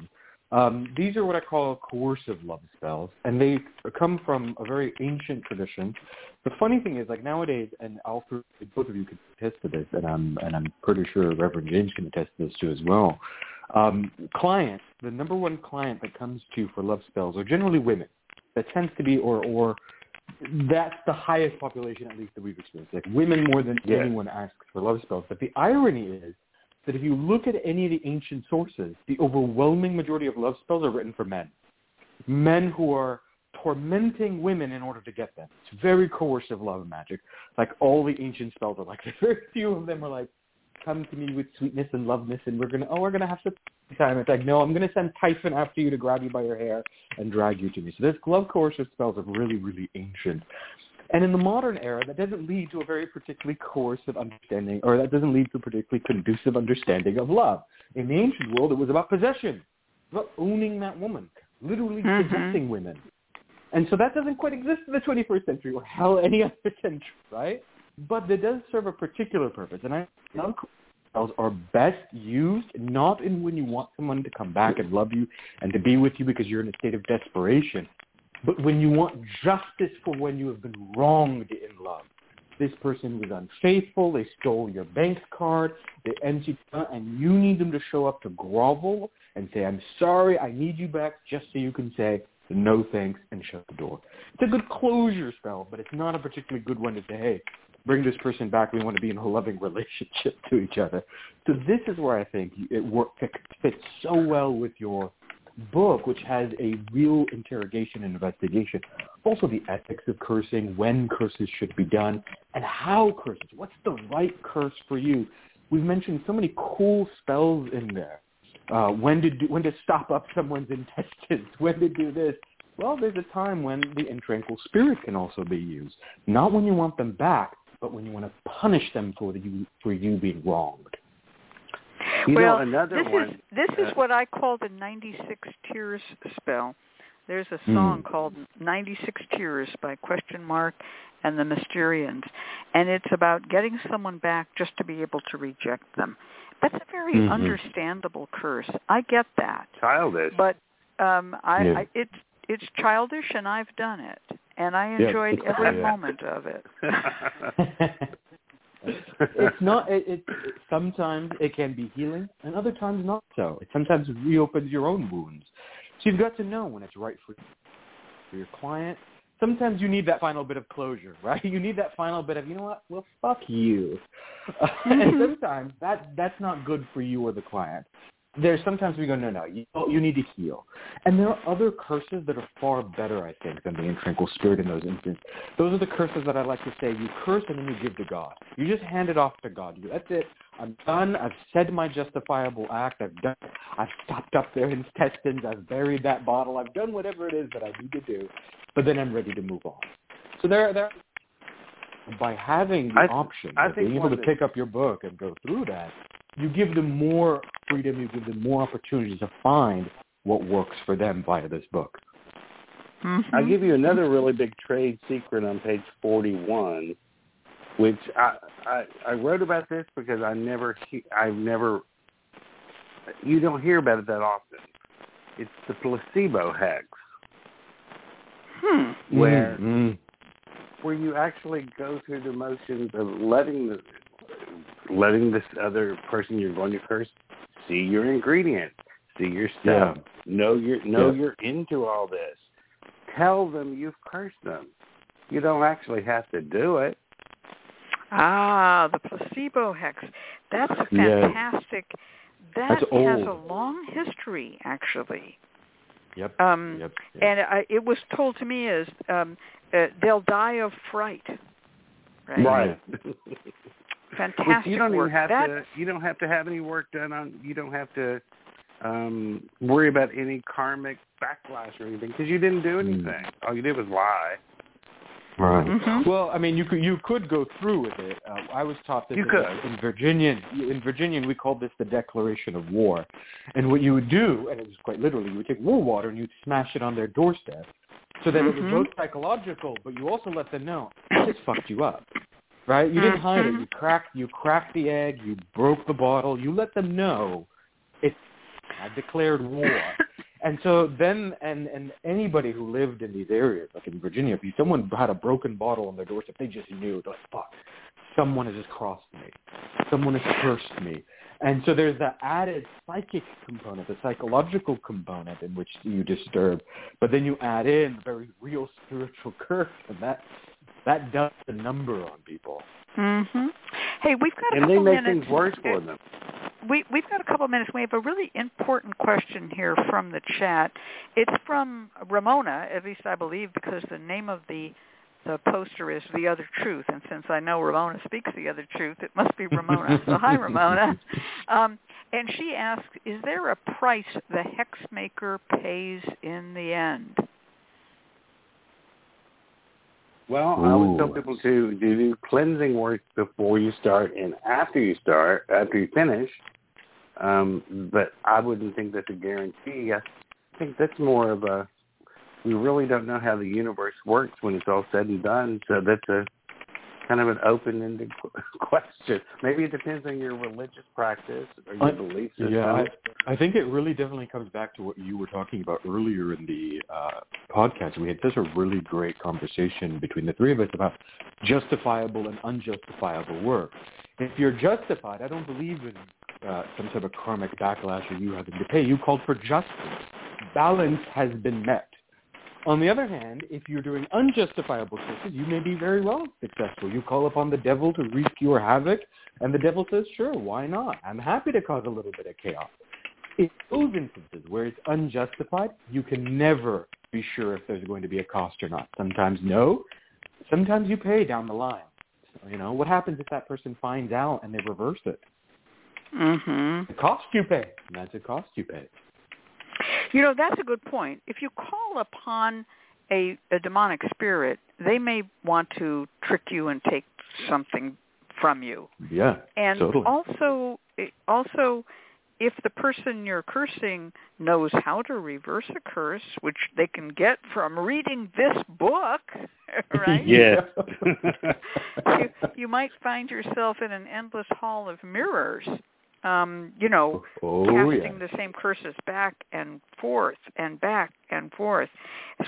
Um, these are what I call coercive love spells, and they come from a very ancient tradition. The funny thing is, like nowadays, and I'll both of you can attest to this, and I'm and I'm pretty sure Reverend James can attest to this too as well. Um, clients, the number one client that comes to you for love spells are generally women. That tends to be, or or that's the highest population, at least that we've experienced. Like women more than yes. anyone asks for love spells. But the irony is that if you look at any of the ancient sources, the overwhelming majority of love spells are written for men. Men who are tormenting women in order to get them. It's very coercive love magic. Like all the ancient spells are like. Very few of them are like, come to me with sweetness and loveness and we're gonna oh we're gonna have some time. It's like, no, I'm gonna send Typhon after you to grab you by your hair and drag you to me. So this love coercive spells are really, really ancient. And in the modern era, that doesn't lead to a very particularly coercive understanding, or that doesn't lead to a particularly conducive understanding of love. In the ancient world, it was about possession, about owning that woman, literally mm-hmm. possessing women. And so that doesn't quite exist in the 21st century or hell any other century, right? But it does serve a particular purpose. And I love spells are best used not in when you want someone to come back and love you and to be with you because you're in a state of desperation, but when you want justice for when you have been wronged in love, this person was unfaithful, they stole your bank card, they emptied and you need them to show up to grovel and say, I'm sorry, I need you back, just so you can say, no thanks, and shut the door. It's a good closure spell, but it's not a particularly good one to say, hey, bring this person back. We want to be in a loving relationship to each other. So this is where I think it, work, fits so well with your book, which has a real interrogation and investigation. Also the ethics of cursing, when curses should be done, and how curses. What's the right curse for you? We've mentioned so many cool spells in there. Uh, when to do, when to stop up someone's intestines, when to do this. Well, there's a time when the intranquil spirit can also be used. Not when you want them back, but when you want to punish them for you for you being wronged. You well, know, another this one, is this uh, is what I call the 96 Tears spell. There's a song mm. called 96 Tears by Question Mark and the Mysterians, and it's about getting someone back just to be able to reject them. That's a very mm-hmm. understandable curse. I get that. Childish. But um I, yeah. I it's it's childish and I've done it and I Yeah. enjoyed every moment of it. it's not. It, it, it sometimes it can be healing, and other times not so. It sometimes reopens your own wounds. So you've got to know when it's right for for your client. Sometimes you need that final bit of closure, right? You need that final bit of, you know what? Well, fuck you. and sometimes that that's not good for you or the client there's sometimes we go, no, no, you, you need to heal. And there are other curses that are far better, I think, than the intranquil spirit in those instances. Those are the curses that I like to say, you curse and then you give to God. You just hand it off to God. You, that's it. I'm done. I've said my justifiable act. I've done. I've stopped up their intestines. I've buried that bottle. I've done whatever it is that I need to do. But then I'm ready to move on. So there, there. By having the I- option I of being able to pick up your book and go through that, you give them more freedom, you give them more opportunities to find what works for them via this book. Mm-hmm. I'll give you another really big trade secret on page 41, which I, I I wrote about this because I never, I've never you don't hear about it that often. It's the placebo hex Hmm. where Mm, where you actually go through the motions of letting the letting this other person you're going to curse see your ingredients, see your stuff, know you're know Yeah. you're into all this. Tell them you've cursed them. You don't actually have to do it. Ah, the placebo hex. That's a Yeah. fantastic. That That's has a long history, actually. Yep. Um, yep. yep. And I, it was told to me as um, uh, they'll die of fright. Right. Right. Fantastic you don't work. even have that, to. You don't have to have any work done on. You don't have to um worry about any karmic backlash or anything because you didn't do anything. All you did was lie. Right. Mhm. Well, I mean, you could you could go through with it. Uh, I was taught this You in, could. in Virginian. In Virginian, we called this the declaration of war. And what you would do, and it was quite literally, you would take war water and you'd smash it on their doorstep, so that it was Mhm. both psychological, but you also let them know this fucked you up, right? You didn't hide it. Mhm. You cracked you cracked the egg. You broke the bottle. You let them know it's I declared war. And so then, and and anybody who lived in these areas, like in Virginia, if someone had a broken bottle on their doorstep, they just knew, they're like, fuck, someone has just crossed me, someone has cursed me. And so there's that added psychic component, the psychological component in which you disturb, but then you add in the very real spiritual curse, and that that does the number on people. Mhm. Hey, we've got a And they couple make minutes. things worse for them. we we've got a couple of minutes. We have a really important question here from the chat. It's from Ramona, at least I believe, because the name of the the poster is the other truth, and since I know Ramona speaks the other truth, it must be Ramona. so hi, Ramona. Um, and she asks, "Is there a price the hex maker pays in the end?" Well, I would tell Ooh. people to do cleansing work before you start and after you start, after you finish. Um, but I wouldn't think that's a guarantee. I think that's more of a we really don't know how the universe works when it's all said and done. So that's a kind of an open-ended question. Maybe it depends on your religious practice or your I- belief. Yeah, I, I think it really definitely comes back to what you were talking about earlier in the uh, podcast. We had such a really great conversation between the three of us about justifiable and unjustifiable work. If you're justified, I don't believe in uh, some sort of karmic backlash or you having to pay. You called for justice. Balance has been met. On the other hand, if you're doing unjustifiable choices, you may be very well successful. You call upon the devil to wreak your havoc, and the devil says, sure, why not? I'm happy to cause a little bit of chaos. In those instances where it's unjustified, you can never be sure if there's going to be a cost or not. Sometimes no, sometimes you pay down the line. So, you know, what happens if that person finds out and they reverse it? Mhm. The cost you pay, and that's a cost you pay. You know, that's a good point. If you call upon a, a demonic spirit, they may want to trick you and take something from you. Yeah, And totally. also, eh, also, if the person you're cursing knows how to reverse a curse, which they can get from reading this book, right? Yes. you, you might find yourself in an endless hall of mirrors. Um, you know, oh, casting yeah. the same curses back and forth and back and forth.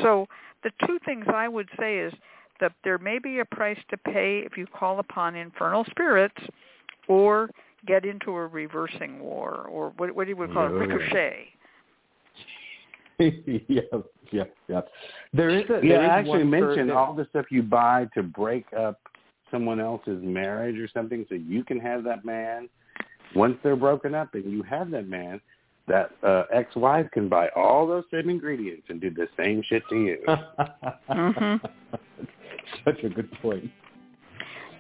So the two things I would say is that there may be a price to pay if you call upon infernal spirits or get into a reversing war or what, what do you would call Yeah. it, ricochet. yeah, yeah, yeah. There is a Yeah, there is I actually mentioned all the stuff you buy to break up someone else's marriage or something so you can have that man. Once they're broken up and you have that man, that uh, ex-wife can buy all those same ingredients and do the same shit to you. Mhm. Such a good point.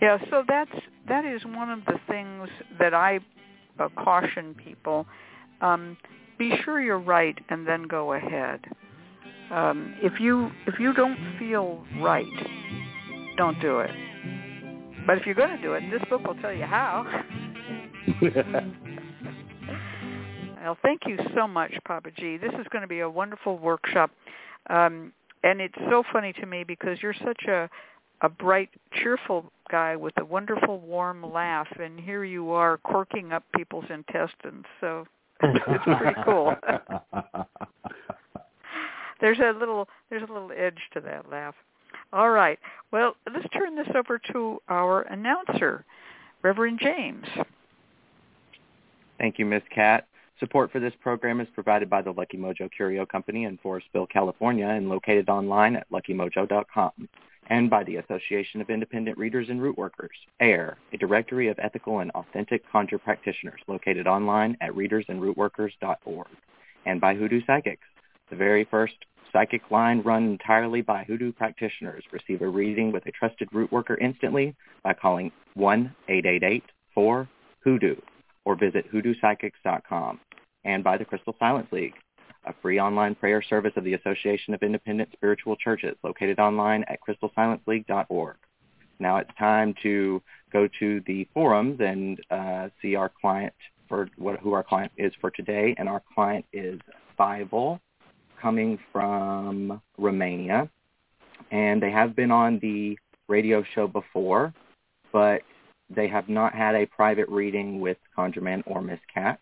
Yeah, so that's that is one of the things that I uh, caution people. Um, be sure you're right, and then go ahead. Um, if you if you don't feel right, don't do it. But if you're going to do it, this book will tell you how. Well, thank you so much, Papa Gee. This is going to be a wonderful workshop, um, and it's so funny to me because you're such a a bright, cheerful guy with a wonderful, warm laugh, and here you are corking up people's intestines. So it's pretty cool. there's a little there's a little edge to that laugh. All right. Well, let's turn this over to our announcer, Reverend James. Thank you, Miss Cat. Support for this program is provided by the Lucky Mojo Curio Company in Forestville, California, and located online at luckymojo.com, and by the Association of Independent Readers and Root Workers, AIRR, a directory of ethical and authentic conjure practitioners located online at readersandrootworkers.org, and by Hoodoo Psychics, the very first psychic line run entirely by Hoodoo practitioners. Receive a reading with a trusted root worker instantly by calling 1-888-4-HOODOO or visit hoodoopsychics.com, and by the Crystal Silence League, a free online prayer service of the Association of Independent Spiritual Churches located online at crystalsilenceleague.org. Now it's time to go to the forums and uh, see our client for what, who our client is for today. And our client is Fievel coming from Romania. And they have been on the radio show before, but they have not had a private reading with ConjureMan or Miss Cat.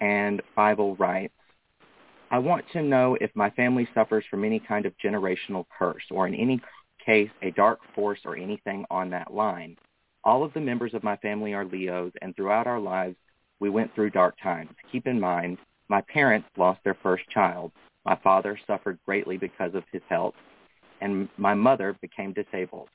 And Fievel writes, I want to know if my family suffers from any kind of generational curse or in any case a dark force or anything on that line. All of the members of my family are Leos and throughout our lives we went through dark times. Keep in mind, my parents lost their first child. My father suffered greatly because of his health and my mother became disabled.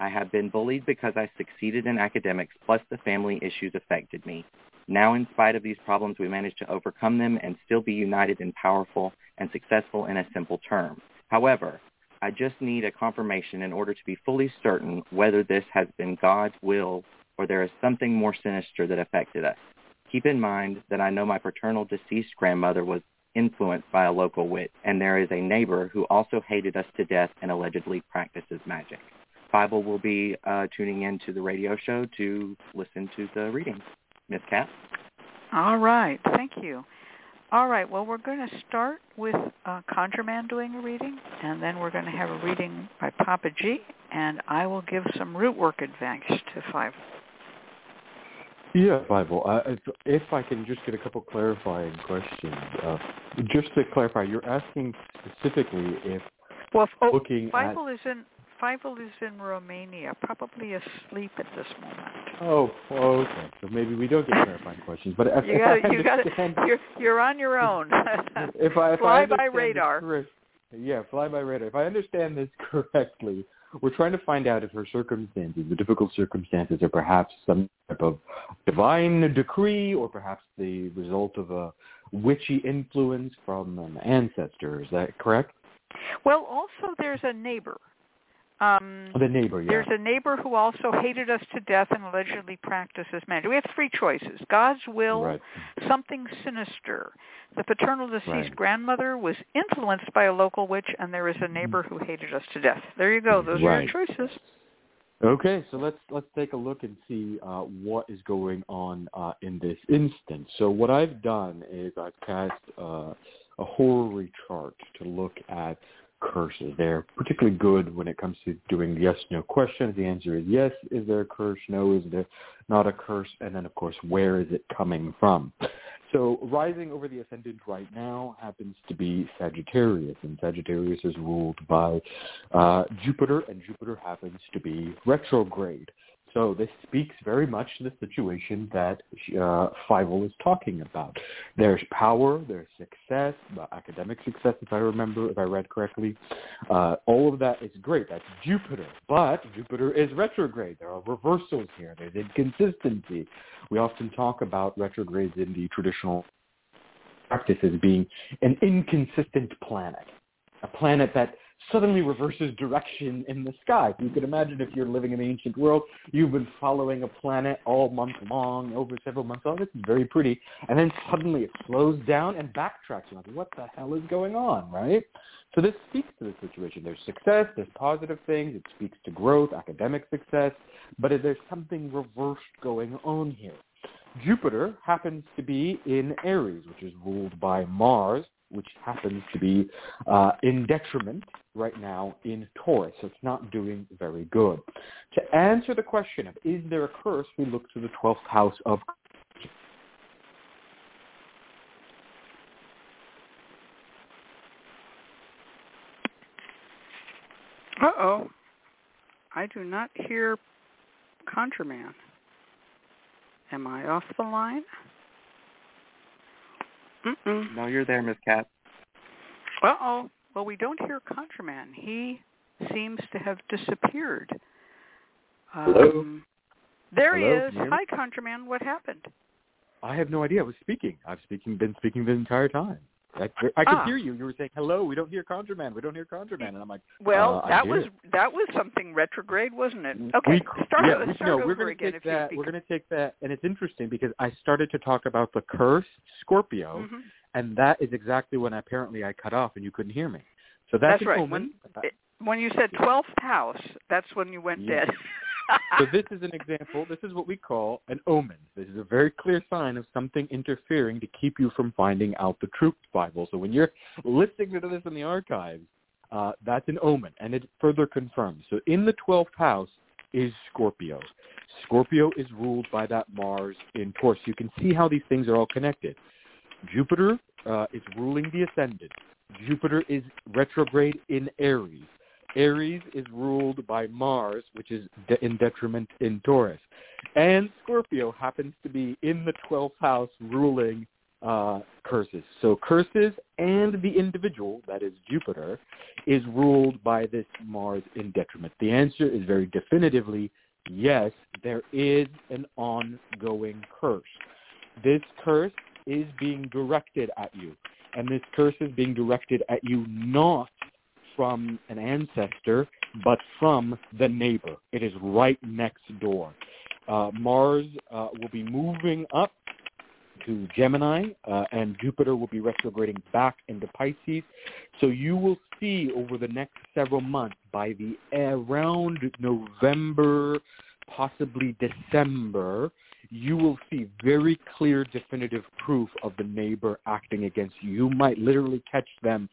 I have been bullied because I succeeded in academics, plus the family issues affected me. Now, in spite of these problems, we managed to overcome them and still be united and powerful and successful in a simple term. However, I just need a confirmation in order to be fully certain whether this has been God's will or there is something more sinister that affected us. Keep in mind that I know my paternal deceased grandmother was influenced by a local witch, and there is a neighbor who also hated us to death and allegedly practices magic. Fievel will be uh, tuning in to the radio show to listen to the readings. Miss Cat? All right. Thank you. All right. Well, we're going to start with uh, ConjureMan doing a reading, and then we're going to have a reading by Papa Gee, and I will give some root work advice to Fievel. Yeah, Fievel. Uh, if, if I can just get a couple clarifying questions. Uh, just to clarify, you're asking specifically if well, if, oh, looking Fievel at... is in Fievel is in Romania, probably asleep at this moment. Oh, oh okay. So maybe we don't get clarifying questions, but you got you got you're you're on your own. if I if fly I by radar. Correct, yeah, fly by radar. If I understand this correctly, we're trying to find out if her circumstances, the difficult circumstances, are perhaps some type of divine decree or perhaps the result of a witchy influence from an ancestor. Is that correct? Well, also there's a neighbor um, the neighbor, yeah. There's a neighbor who also hated us to death and allegedly practices magic. We have three choices: God's will, right. something sinister. The paternal deceased right. grandmother was influenced by a local witch, and there is a neighbor who hated us to death. There you go. Those right. are your choices. Okay, so let's let's take a look and see uh, what is going on uh, in this instance. So what I've done is I've cast uh, a horary chart to look at curses. They're particularly good when it comes to doing yes/no questions. The answer is yes. Is there a curse? No. Is there not a curse? And then, of course, where is it coming from? So rising over the ascendant right now happens to be Sagittarius, and Sagittarius is ruled by uh, Jupiter, and Jupiter happens to be retrograde. So this speaks very much to the situation that uh, Fievel is talking about. There's power, there's success, academic success, if I remember, if I read correctly. Uh, all of that is great. That's Jupiter. But Jupiter is retrograde. There are reversals here. There's inconsistency. We often talk about retrogrades in the traditional practices being an inconsistent planet, a planet that suddenly reverses direction in the sky. You can imagine if you're living in the ancient world, you've been following a planet all month long, over several months. This is very pretty. And then suddenly it slows down and backtracks. You're like, what the hell is going on, right? So this speaks to the situation. There's success, there's positive things. It speaks to growth, academic success. But there's something reversed going on here. Jupiter happens to be in Aries, which is ruled by Mars, which happens to be uh, in detriment right now in Taurus. So it's not doing very good. To answer the question of is there a curse, we look to the 12th house of Uh-oh. I do not hear ConjureMan. Am I off the line? Mm-mm. No, you're there, Miss Cat. Uh-oh. Well, we don't hear ConjureMan. He seems to have disappeared. Hello? Um, there Hello? he is. Hi, ConjureMan. What happened? I have no idea. I was speaking. I've speaking been speaking the entire time. I, I could ah. hear you. You were saying, "Hello, we don't hear ConjureMan. We don't hear ConjureMan," and I'm like, "Well, uh, that was that was something retrograde, wasn't it?" Okay, we, start, yeah, we, start no, we're gonna again. Take that, we're going to take that, and it's interesting because I started to talk about the curse Scorpio, mm-hmm. and that is exactly when apparently I cut off and you couldn't hear me. So that's, That's right. When, it, when you said twelfth house, that's when you went Yeah. dead. so this is an example. This is what we call an omen. This is a very clear sign of something interfering to keep you from finding out the truth Bible. So when you're listening to this in the archives, uh, that's an omen, and it further confirms. So in the 12th house is Scorpio. Scorpio is ruled by that Mars in Taurus. You can see how these things are all connected. Jupiter uh, is ruling the ascendant. Jupiter is retrograde in Aries. Aries is ruled by Mars, which is de- in detriment in Taurus. And Scorpio happens to be in the 12th house ruling uh, curses. So curses and the individual, that is Jupiter, is ruled by this Mars in detriment. The answer is very definitively yes, there is an ongoing curse. This curse is being directed at you. And this curse is being directed at you not from an ancestor, but from the neighbor. It is right next door. Uh, Mars uh, will be moving up to Gemini, uh, and Jupiter will be retrograding back into Pisces. So you will see over the next several months, by the around November, possibly December, you will see very clear, definitive proof of the neighbor acting against you. You might literally catch them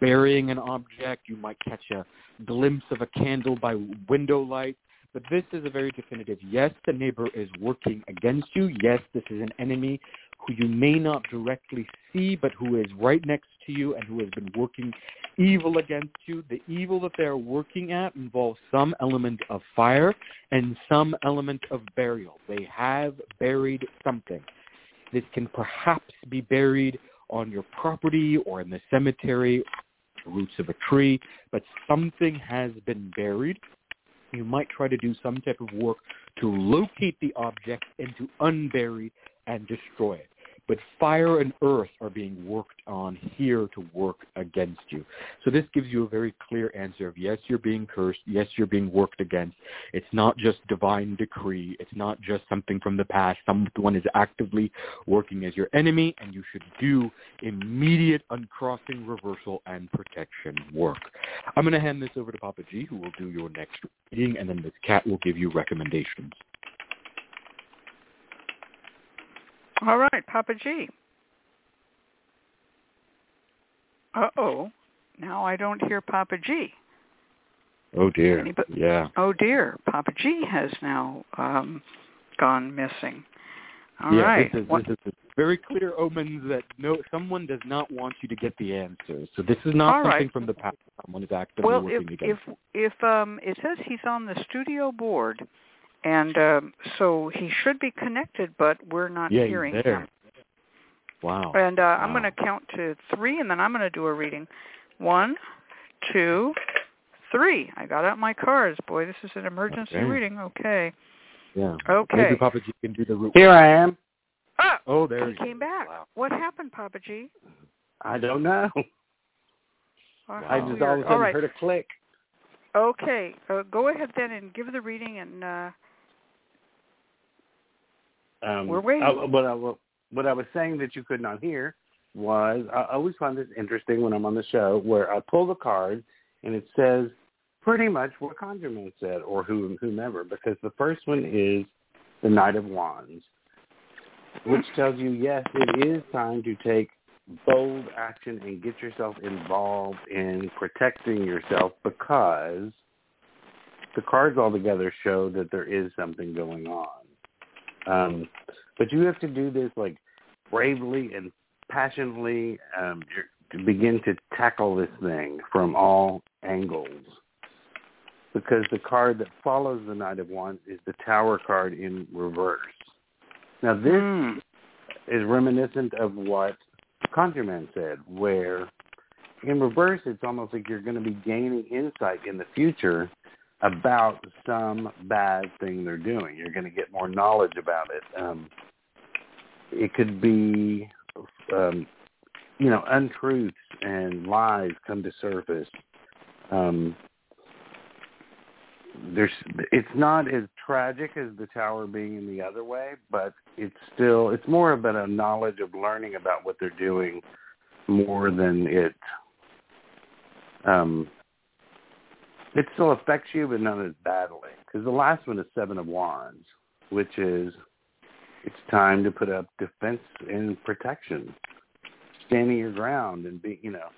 burying an object. You might catch a glimpse of a candle by window light. But this is a very definitive, yes, the neighbor is working against you. Yes, this is an enemy who you may not directly see, but who is right next to you and who has been working evil against you. The evil that they are working at involves some element of fire and some element of burial. They have buried something. This can perhaps be buried on your property or in the cemetery, the roots of a tree, but something has been buried. You might try to do some type of work to locate the object and to unbury and destroy it. But fire and earth are being worked on here to work against you. So this gives you a very clear answer of yes, you're being cursed. Yes, you're being worked against. It's not just divine decree. It's not just something from the past. Someone is actively working as your enemy, and you should do immediate uncrossing, reversal, and protection work. I'm going to hand this over to Papa Gee, who will do your next reading, and then Ms. Cat will give you recommendations. All right, Papa Gee. Uh-oh. Now I don't hear Papa Gee. Oh dear. Anybody- Yeah. Oh dear, Papa Gee has now um, gone missing. All yeah, right. this is, What- this is very clear omens that no someone does not want you to get the answers. So this is not All something right. from the past. Someone is actively well, if working if against. if um, it says he's on the studio board, and um, so he should be connected, but we're not yeah, hearing he's there. him. Wow. And uh, I'm going to count to three, and then I'm going to do a reading. One, two, three. I got out my cards. Boy, this is an emergency Okay. reading. Okay. Yeah. Okay. Maybe Papa Gee can do the root. Here I am. Ah, Oh, there he you came go. back. Wow. What happened, Papa Gee? I don't know. Wow. I just all of a sudden All right. heard a click. Okay. Uh, go ahead then and give the reading, and uh, Um, We're waiting. uh, what I what I was saying that you could not hear was I always find this interesting when I'm on the show where I pull the card and it says pretty much what ConjureMan said or who whomever because the first one is the Knight of Wands, which tells you yes, it is time to take bold action and get yourself involved in protecting yourself because the cards altogether show that there is something going on. Um, but you have to do this like bravely and passionately um, to begin to tackle this thing from all angles. Because the card that follows the Knight of Wands is the Tower card in reverse. Now this hmm. is reminiscent of what Conjureman said, where in reverse it's almost like you're going to be gaining insight in the future about some bad thing they're doing. You're going to get more knowledge about it. Um, it could be, um, you know, untruths and lies come to surface. Um, there's it's not as tragic as the tower being in the other way, but it's still it's more about a knowledge of learning about what they're doing more than it um it still affects you but not as badly because the last one is seven of wands which is it's time to put up defense and protection standing your ground and be you know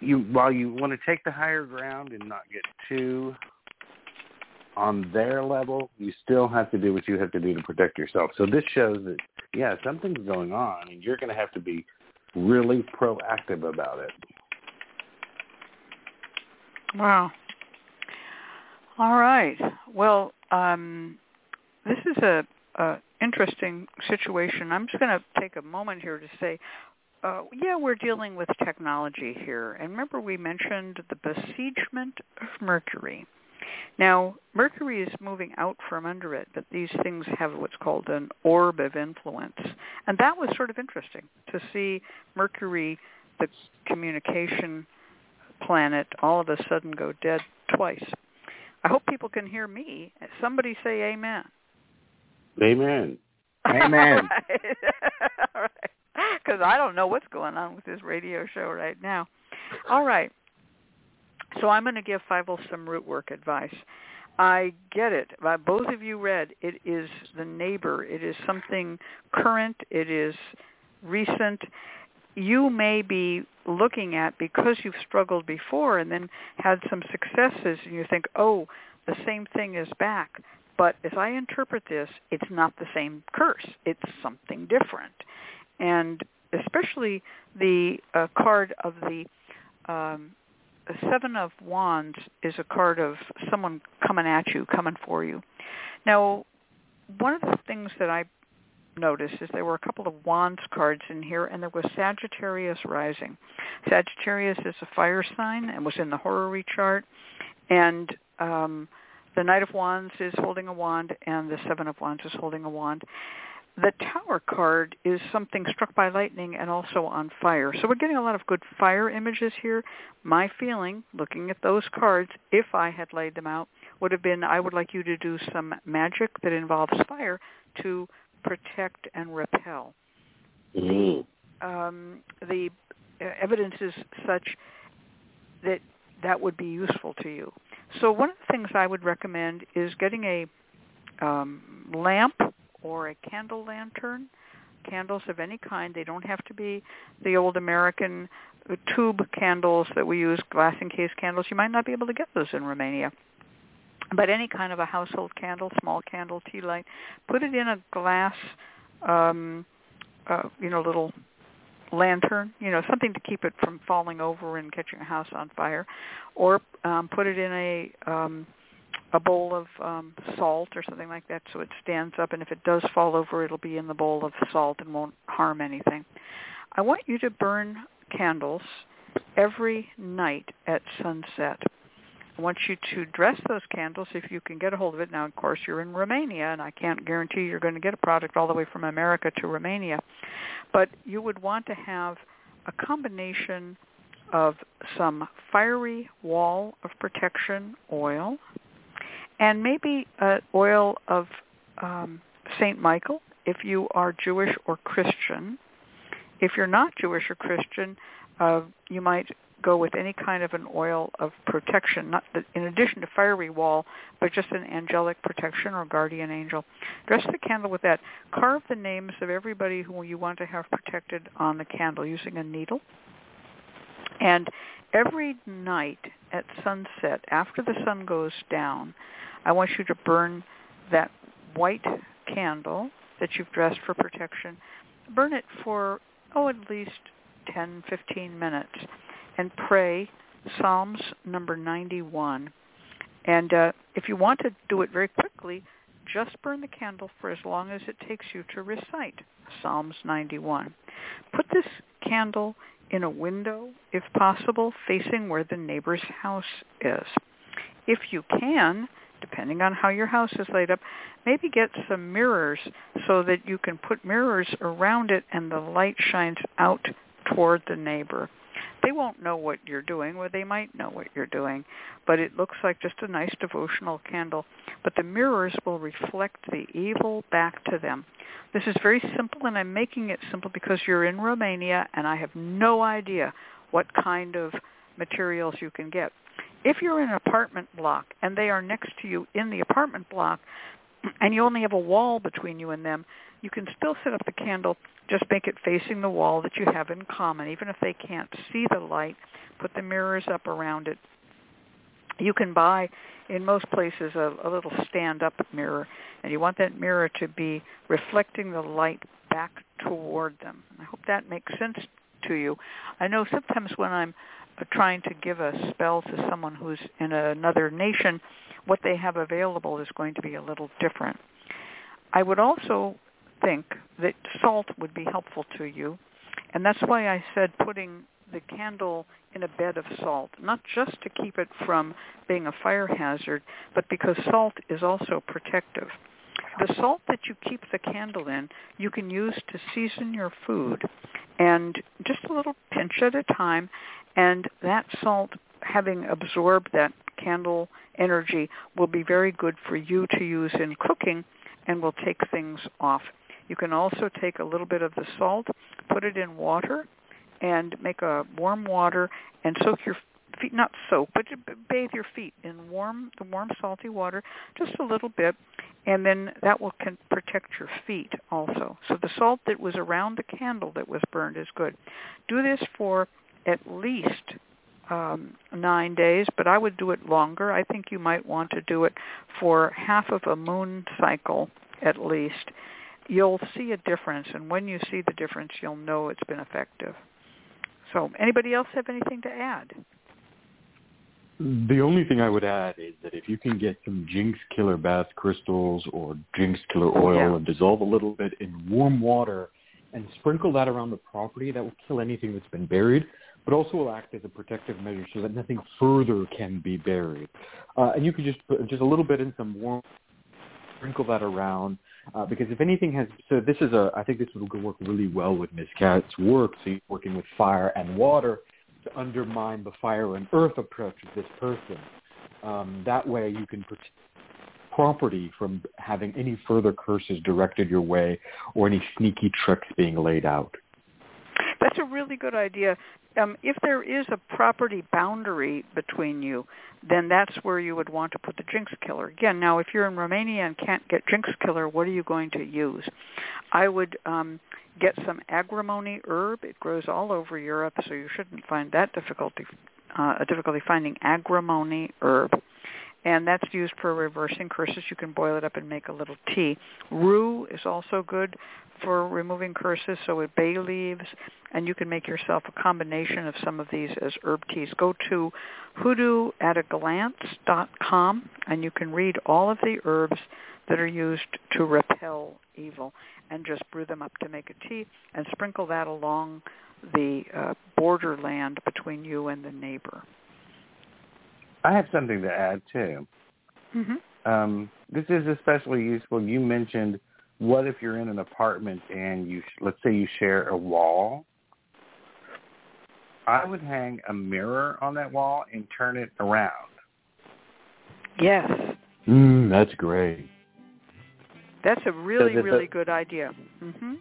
you while you want to take the higher ground and not get too on their level, you still have to do what you have to do to protect yourself. So this shows that yeah, something's going on and you're going to have to be really proactive about it. Wow. All right. Well, um, this is a, a interesting situation. I'm just going to take a moment here to say uh, yeah, we're dealing with technology here. And remember we mentioned the besiegement of Mercury. Now, Mercury is moving out from under it, but these things have what's called an orb of influence. And that was sort of interesting to see Mercury, the communication planet, all of a sudden go dead twice. I hope people can hear me. Somebody say amen. Amen. Amen. all right because I don't know what's going on with this radio show right now. All right. So I'm going to give Fievel some root work advice. I get it. Uh, both of you read. It is the neighbor. It is something current. It is recent. You may be looking at because you've struggled before and then had some successes and you think, oh, the same thing is back. But as I interpret this, it's not the same curse. It's something different and especially the uh, card of the um, Seven of Wands is a card of someone coming at you, coming for you. Now, one of the things that I noticed is there were a couple of Wands cards in here, and there was Sagittarius rising. Sagittarius is a fire sign and was in the horary chart, and um, the Knight of Wands is holding a wand, and the Seven of Wands is holding a wand. The Tower card is something struck by lightning and also on fire. So we're getting a lot of good fire images here. My feeling, looking at those cards, if I had laid them out, would have been I would like you to do some magic that involves fire to protect and repel. Mm. Um, the evidence is such that that would be useful to you. So one of the things I would recommend is getting a um, lamp or a candle lantern, candles of any kind. They don't have to be the old American tube candles that we use, glass encased candles. You might not be able to get those in Romania. But any kind of a household candle, small candle, tea light, put it in a glass, um, uh, you know, little lantern, you know, something to keep it from falling over and catching a house on fire, or um, put it in a um, a bowl of um, salt or something like that so it stands up and if it does fall over it'll be in the bowl of salt and won't harm anything. I want you to burn candles every night at sunset. I want you to dress those candles if you can get a hold of it. Now, of course, you're in Romania, and I can't guarantee you're going to get a product all the way from America to Romania. But you would want to have a combination of some fiery wall of protection oil, and maybe uh, oil of um, Saint Michael if you are Jewish or Christian. If you're not Jewish or Christian, uh, you might go with any kind of an oil of protection, not the, in addition to fiery wall, but just an angelic protection or guardian angel. Dress the candle with that. Carve the names of everybody who you want to have protected on the candle using a needle. And every night at sunset, after the sun goes down, I want you to burn that white candle that you've dressed for protection. Burn it for, oh, at least 10, 15 minutes and pray Psalms number 91. And uh, if you want to do it very quickly, just burn the candle for as long as it takes you to recite Psalms 91. Put this candle in a window, if possible, facing where the neighbor's house is. If you can, depending on how your house is laid up, maybe get some mirrors so that you can put mirrors around it and the light shines out toward the neighbor. They won't know what you're doing, or they might know what you're doing, but it looks like just a nice devotional candle. But the mirrors will reflect the evil back to them. This is very simple, and I'm making it simple because you're in Romania, and I have no idea what kind of materials you can get. If you're in an apartment block and they are next to you in the apartment block, and you only have a wall between you and them, you can still set up the candle, just make it facing the wall that you have in common. Even if they can't see the light, put the mirrors up around it. You can buy in most places a, a little stand-up mirror, and you want that mirror to be reflecting the light back toward them. I hope that makes sense to you. I know sometimes when I'm uh, trying to give a spell to someone who's in another nation, what they have available is going to be a little different. I would also think that salt would be helpful to you, and that's why I said putting the candle in a bed of salt, not just to keep it from being a fire hazard, but because salt is also protective. The salt that you keep the candle in, you can use to season your food, and just a little pinch at a time, and that salt, having absorbed that candle energy, will be very good for you to use in cooking and will take things off. You can also take a little bit of the salt, put it in water, and make a warm water and soak your feet, not soak, but bathe your feet in warm, the warm salty water, just a little bit, and then that will can protect your feet also. So the salt that was around the candle that was burned is good. Do this for at least um, nine days, but I would do it longer. I think you might want to do it for half of a moon cycle at least. You'll see a difference, and when you see the difference, you'll know it's been effective. So anybody else have anything to add? The only thing I would add is that if you can get some Jinx Killer bath crystals or Jinx Killer oil yeah. and dissolve a little bit in warm water and sprinkle that around the property, that will kill anything that's been buried, but also will act as a protective measure so that nothing further can be buried. Uh, and you could just put just a little bit in some warm, sprinkle that around, uh, because if anything has, so this is a, I think this would work really well with Ms. Cat's work. So you're working with fire and water to undermine the fire and earth approach of this person. Um, that way you can protect property from having any further curses directed your way or any sneaky tricks being laid out. That's a really good idea. Um, if there is a property boundary between you, then that's where you would want to put the jinx killer. Again, now if you're in Romania and can't get jinx killer, what are you going to use? I would um, get some agrimony herb. It grows all over Europe, so you shouldn't find that difficulty uh, difficulty finding agrimony herb and that's used for reversing curses. You can boil it up and make a little tea. Rue is also good for removing curses, so with bay leaves, and you can make yourself a combination of some of these as herb teas. Go to hoodooataglance.com, and you can read all of the herbs that are used to repel evil, and just brew them up to make a tea, and sprinkle that along the uh, borderland between you and the neighbor. I have something to add too. Mm-hmm. Um, this is especially useful. You mentioned what if you're in an apartment and you let's say you share a wall. I would hang a mirror on that wall and turn it around. Yes. Mm, that's great. That's a really, it- really good idea. hmm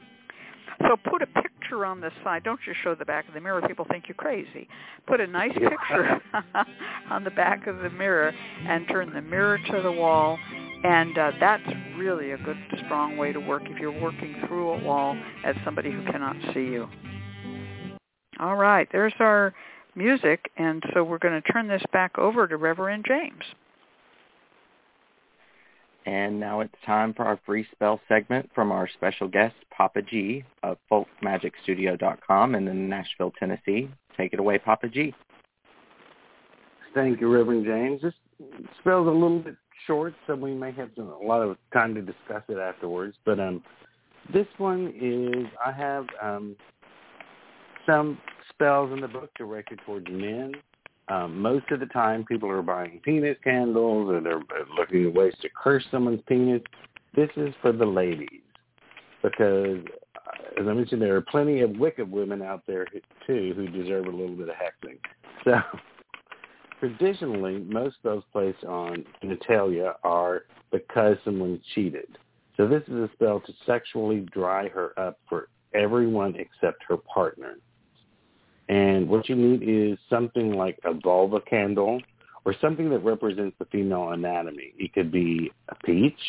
So put a picture on the side. Don't just show the back of the mirror. People think you're crazy. Put a nice Yeah. picture on the back of the mirror and turn the mirror to the wall. And uh, that's really a good, strong way to work if you're working through a wall as somebody who cannot see you. All right, there's our music, and so we're going to turn this back over to Reverend James. And now it's time for our free spell segment from our special guest, Papa Gee of folkmagicstudio.com in Nashville, Tennessee. Take it away, Papa Gee. Thank you, Reverend James. This spell's a little bit short, so we may have some, a lot of time to discuss it afterwards. But um, this one is I have um, some spells in the book directed towards men. Um, most of the time, people are buying penis candles or they're looking at ways to curse someone's penis. This is for the ladies because uh, as I mentioned, there are plenty of wicked women out there too who deserve a little bit of hexing. So traditionally, most spells placed on genitalia are because someone cheated. So this is a spell to sexually dry her up for everyone except her partner. And what you need is something like a vulva candle or something that represents the female anatomy. It could be a peach,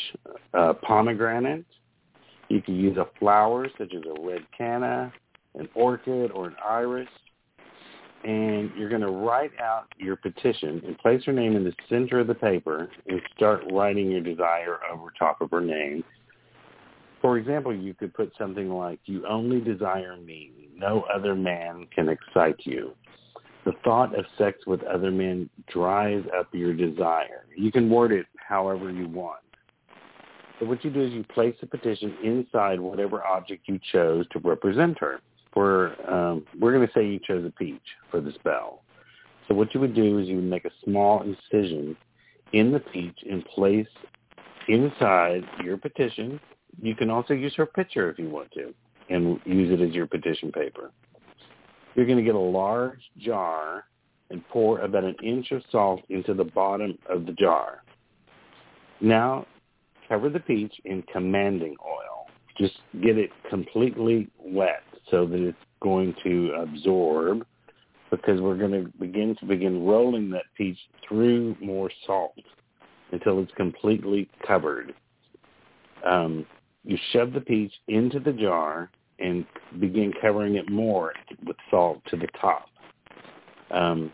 a pomegranate. You could use a flower such as a red canna, an orchid, or an iris. And you're going to write out your petition and place her name in the center of the paper and start writing your desire over top of her name. For example, you could put something like, you only desire me. No other man can excite you. The thought of sex with other men dries up your desire. You can word it however you want. So what you do is you place the petition inside whatever object you chose to represent her. For um, we're going to say you chose a peach for the spell. So what you would do is you would make a small incision in the peach and place inside your petition. You can also use her picture if you want to and use it as your petition paper. You're going to get a large jar and pour about an inch of salt into the bottom of the jar. Now, cover the peach in commanding oil. Just get it completely wet so that it's going to absorb because we're going to begin to begin rolling that peach through more salt until it's completely covered. Um, you shove the peach into the jar and begin covering it more with salt to the top. Um,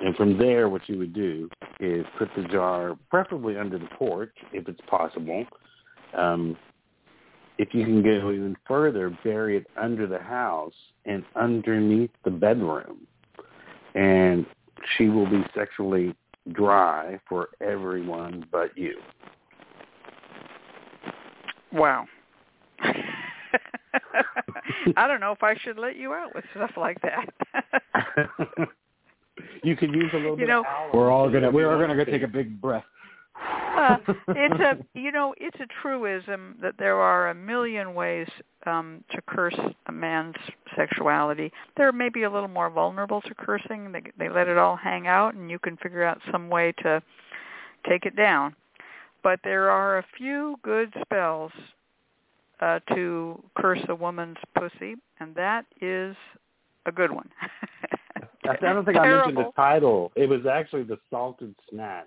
and from there, what you would do is put the jar preferably under the porch if it's possible. Um, if you can go even further, bury it under the house and underneath the bedroom. And she will be sexually dry for everyone but you. Wow. I don't know if I should let you out with stuff like that. you could use a little you bit know, of We're all gonna we're all gonna go take a big breath. uh, it's a you know it's a truism that there are a million ways um, to curse a man's sexuality. They're maybe a little more vulnerable to cursing. They they let it all hang out, and you can figure out some way to take it down. But there are a few good spells uh, to curse a woman's pussy, and that is a good one. I don't think I mentioned the title. It was actually the Salted Snatch.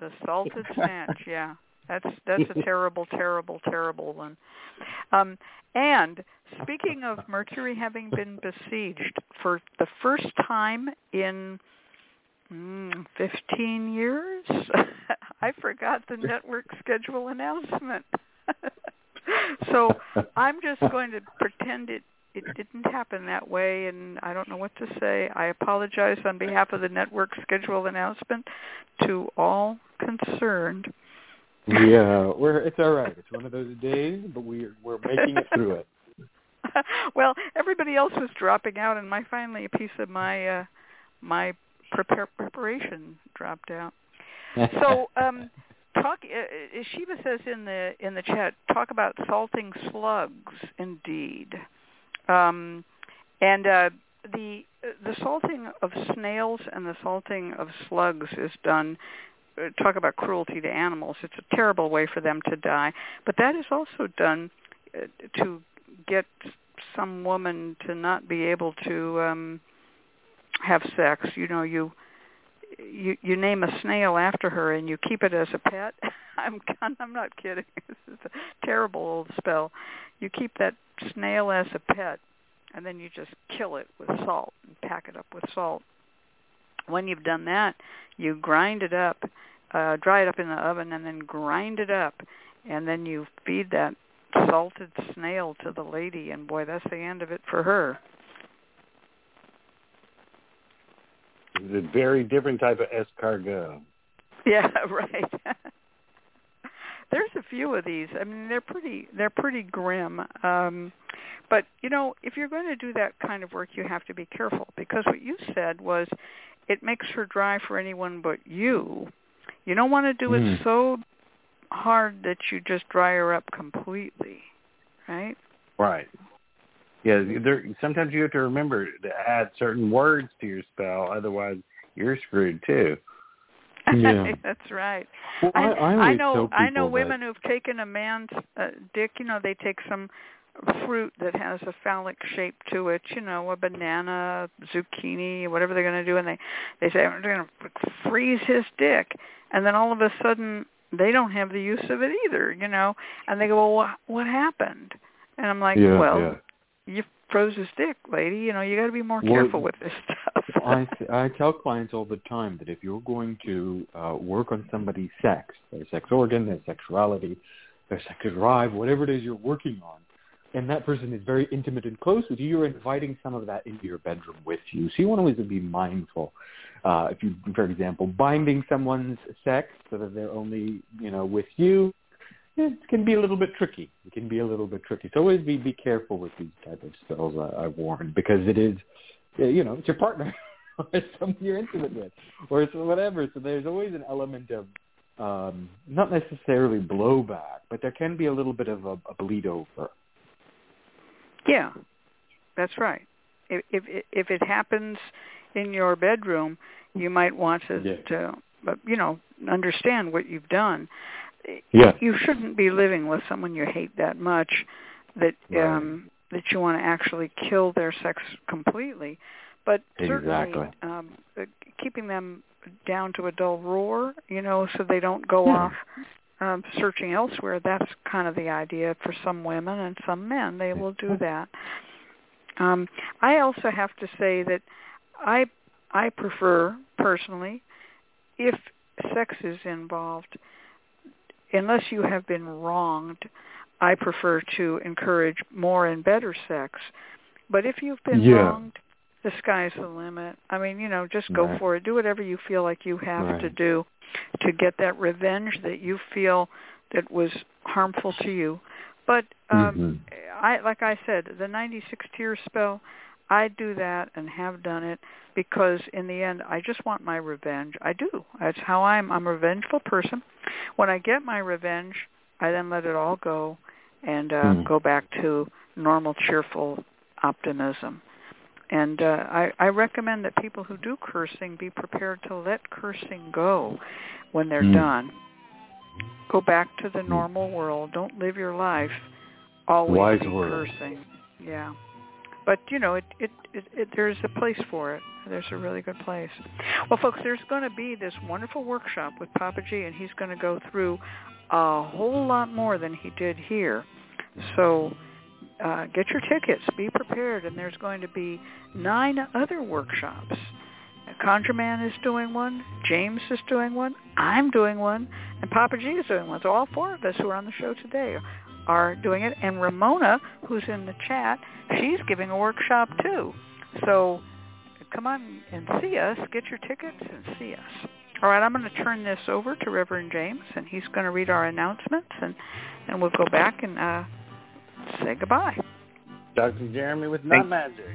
The salted snatch, yeah. That's that's a terrible, terrible, terrible one. Um, and speaking of Mercury having been besieged for the first time in mm, 15 years, I forgot the network schedule announcement. so I'm just going to pretend it it didn't happen that way and I don't know what to say. I apologize on behalf of the network schedule announcement to all concerned. Yeah, we're it's all right. It's one of those days, but we're we're making it through it. well, everybody else was dropping out and my finally a piece of my uh my prepare preparation dropped out. So, um talk uh, uh, Shiva says in the in the chat talk about salting slugs indeed. Um and uh the the salting of snails and the salting of slugs is done uh, talk about cruelty to animals it's a terrible way for them to die but that is also done uh, to get some woman to not be able to um have sex you know you you you name a snail after her and you keep it as a pet? I'm i'm not kidding. This is a terrible old spell. You keep that snail as a pet and then you just kill it with salt and pack it up with salt. When you've done that you grind it up uh dry it up in the oven and then grind it up and then you feed that salted snail to the lady and boy that's the end of it for her It's a very different type of escargot. Yeah, right. There's a few of these. I mean, they're pretty they're pretty grim. Um but you know, if you're going to do that kind of work, you have to be careful because what you said was it makes her dry for anyone but you. You don't want to do it Hmm. so hard that you just dry her up completely, right? Right. Yeah, there, sometimes you have to remember to add certain words to your spell, otherwise you're screwed too. Yeah. That's right. Well, I, I, I know I know women that, who've taken a man's uh, dick, you know, they take some fruit that has a phallic shape to it, you know, a banana, zucchini, whatever they're going to do and they they say I'm going to freeze his dick and then all of a sudden they don't have the use of it either, you know, and they go, "Well, what what happened?" And I'm like, yeah, "Well, yeah. You froze his dick, lady. You know, you got to be more Well, careful with this stuff." I I tell clients all the time that if you're going to uh, work on somebody's sex, their sex organ, their sexuality, their sex drive, whatever it is you're working on, and that person is very intimate and close with you, you're inviting some of that into your bedroom with you. So you want to always be mindful. Uh, if you, for example, binding someone's sex so that they're only, you know, with you, it can be a little bit tricky. It can be a little bit tricky. So always be be careful with these type of spells. I, I warn because it is, you know, it's your partner or it's someone you're intimate with or it's whatever. So there's always an element of um, not necessarily blowback, but there can be a little bit of a, a bleed over. Yeah, that's right. If if if it happens in your bedroom, you might want to, Yeah. to but you know, understand what you've done. Yeah. You shouldn't be living with someone you hate that much that Right. um that you want to actually kill their sex completely. But certainly Exactly. um uh, keeping them down to a dull roar, you know, so they don't go Yeah. off um, searching elsewhere. That's kind of the idea for some women and some men. They will do that. Um, I also have to say that I I prefer personally if sex is involved, unless you have been wronged, I prefer to encourage more and better sex. But if you've been Yeah. wronged, the sky's the limit. I mean, you know, just go Right. for it. Do whatever you feel like you have Right. to do to get that revenge that you feel that was harmful to you. But um Mhm. I like I said, the 96 tear spell, I do that and have done it because in the end I just want my revenge. I do. That's how I'm I'm a revengeful person. When I get my revenge, I then let it all go and uh Hmm. go back to normal cheerful optimism. And uh, I, I recommend that people who do cursing be prepared to let cursing go when they're Hmm. done. Go back to the normal world. Don't live your life always Wise be word. cursing. Yeah. But you know, it, it, it, it there's a place for it. There's a really good place. Well, folks, there's going to be this wonderful workshop with Papa Gee, and he's going to go through a whole lot more than he did here. So uh, get your tickets. Be prepared. And there's going to be nine other workshops. Conjure Man is doing one. James is doing one. I'm doing one. And Papa Gee is doing one. So all four of us who are on the show today are doing it. And Ramona, who's in the chat, she's giving a workshop too. So come on and see us. Get your tickets and see us. All right, I'm going to turn this over to Reverend James, and he's going to read our announcements, and, and we'll go back and uh, say goodbye. Dr. Jeremy with Thank- Not Magic.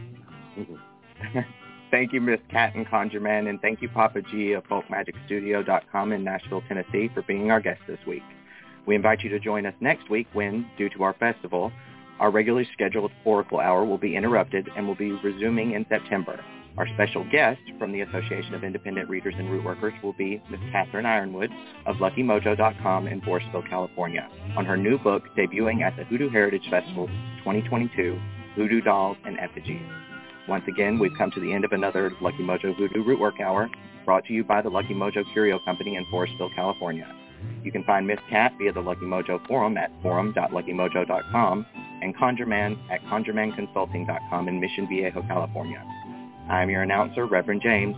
thank you, Miss Cat and Conjureman, and thank you, Papa Gee of FolkMagicStudio.com in Nashville, Tennessee, for being our guest this week. We invite you to join us next week when, due to our festival, our regularly scheduled Oracle Hour will be interrupted and will be resuming in September. Our special guest from the Association of Independent Readers and Root Workers will be Ms. Catherine Yronwode of LuckyMojo.com in Forestville, California, on her new book debuting at the Hoodoo Heritage Festival 2022, Hoodoo Dolls and Effigies. Once again, we've come to the end of another Lucky Mojo Hoodoo Rootwork Hour, brought to you by the Lucky Mojo Curio Company in Forestville, California. You can find Miss Cat via the Lucky Mojo forum at forum.luckymojo.com and ConjureMan at conjuremanconsulting.com in Mission Viejo, California. I'm your announcer, Reverend James,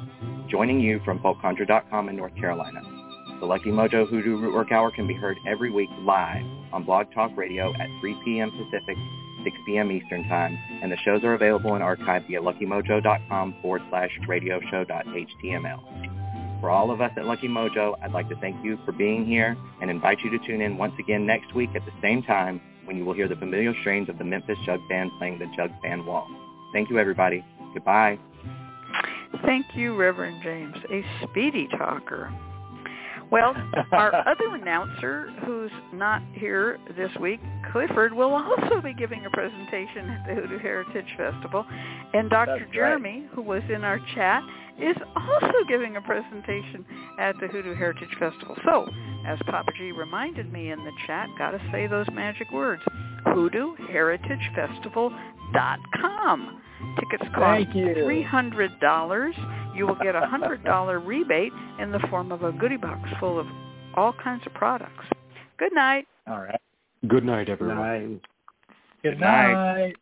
joining you from folkconjure.com in North Carolina. The Lucky Mojo Hoodoo Rootwork Hour can be heard every week live on Blog Talk Radio at 3 p.m. Pacific, 6 p.m. Eastern Time, and the shows are available in archive via luckymojo.com forward slash radio. For all of us at Lucky Mojo, I'd like to thank you for being here and invite you to tune in once again next week at the same time when you will hear the familiar strains of the Memphis Jug Band playing the Jug Band Waltz. Thank you, everybody. Goodbye. Thank you, Reverend James, a speedy talker. Well, our other announcer who's not here this week, Clifford will also be giving a presentation at the Hoodoo Heritage Festival. And Dr. That's Jeremy, who was in our chat, is also giving a presentation at the Hoodoo Heritage Festival. So, as Papa Gee reminded me in the chat, got to say those magic words, hoodooheritagefestival.com. Tickets cost you. $300. You will get a $100 rebate in the form of a goodie box full of all kinds of products. Good night. All right. Good night, everyone. Nine. Good Night. Good night.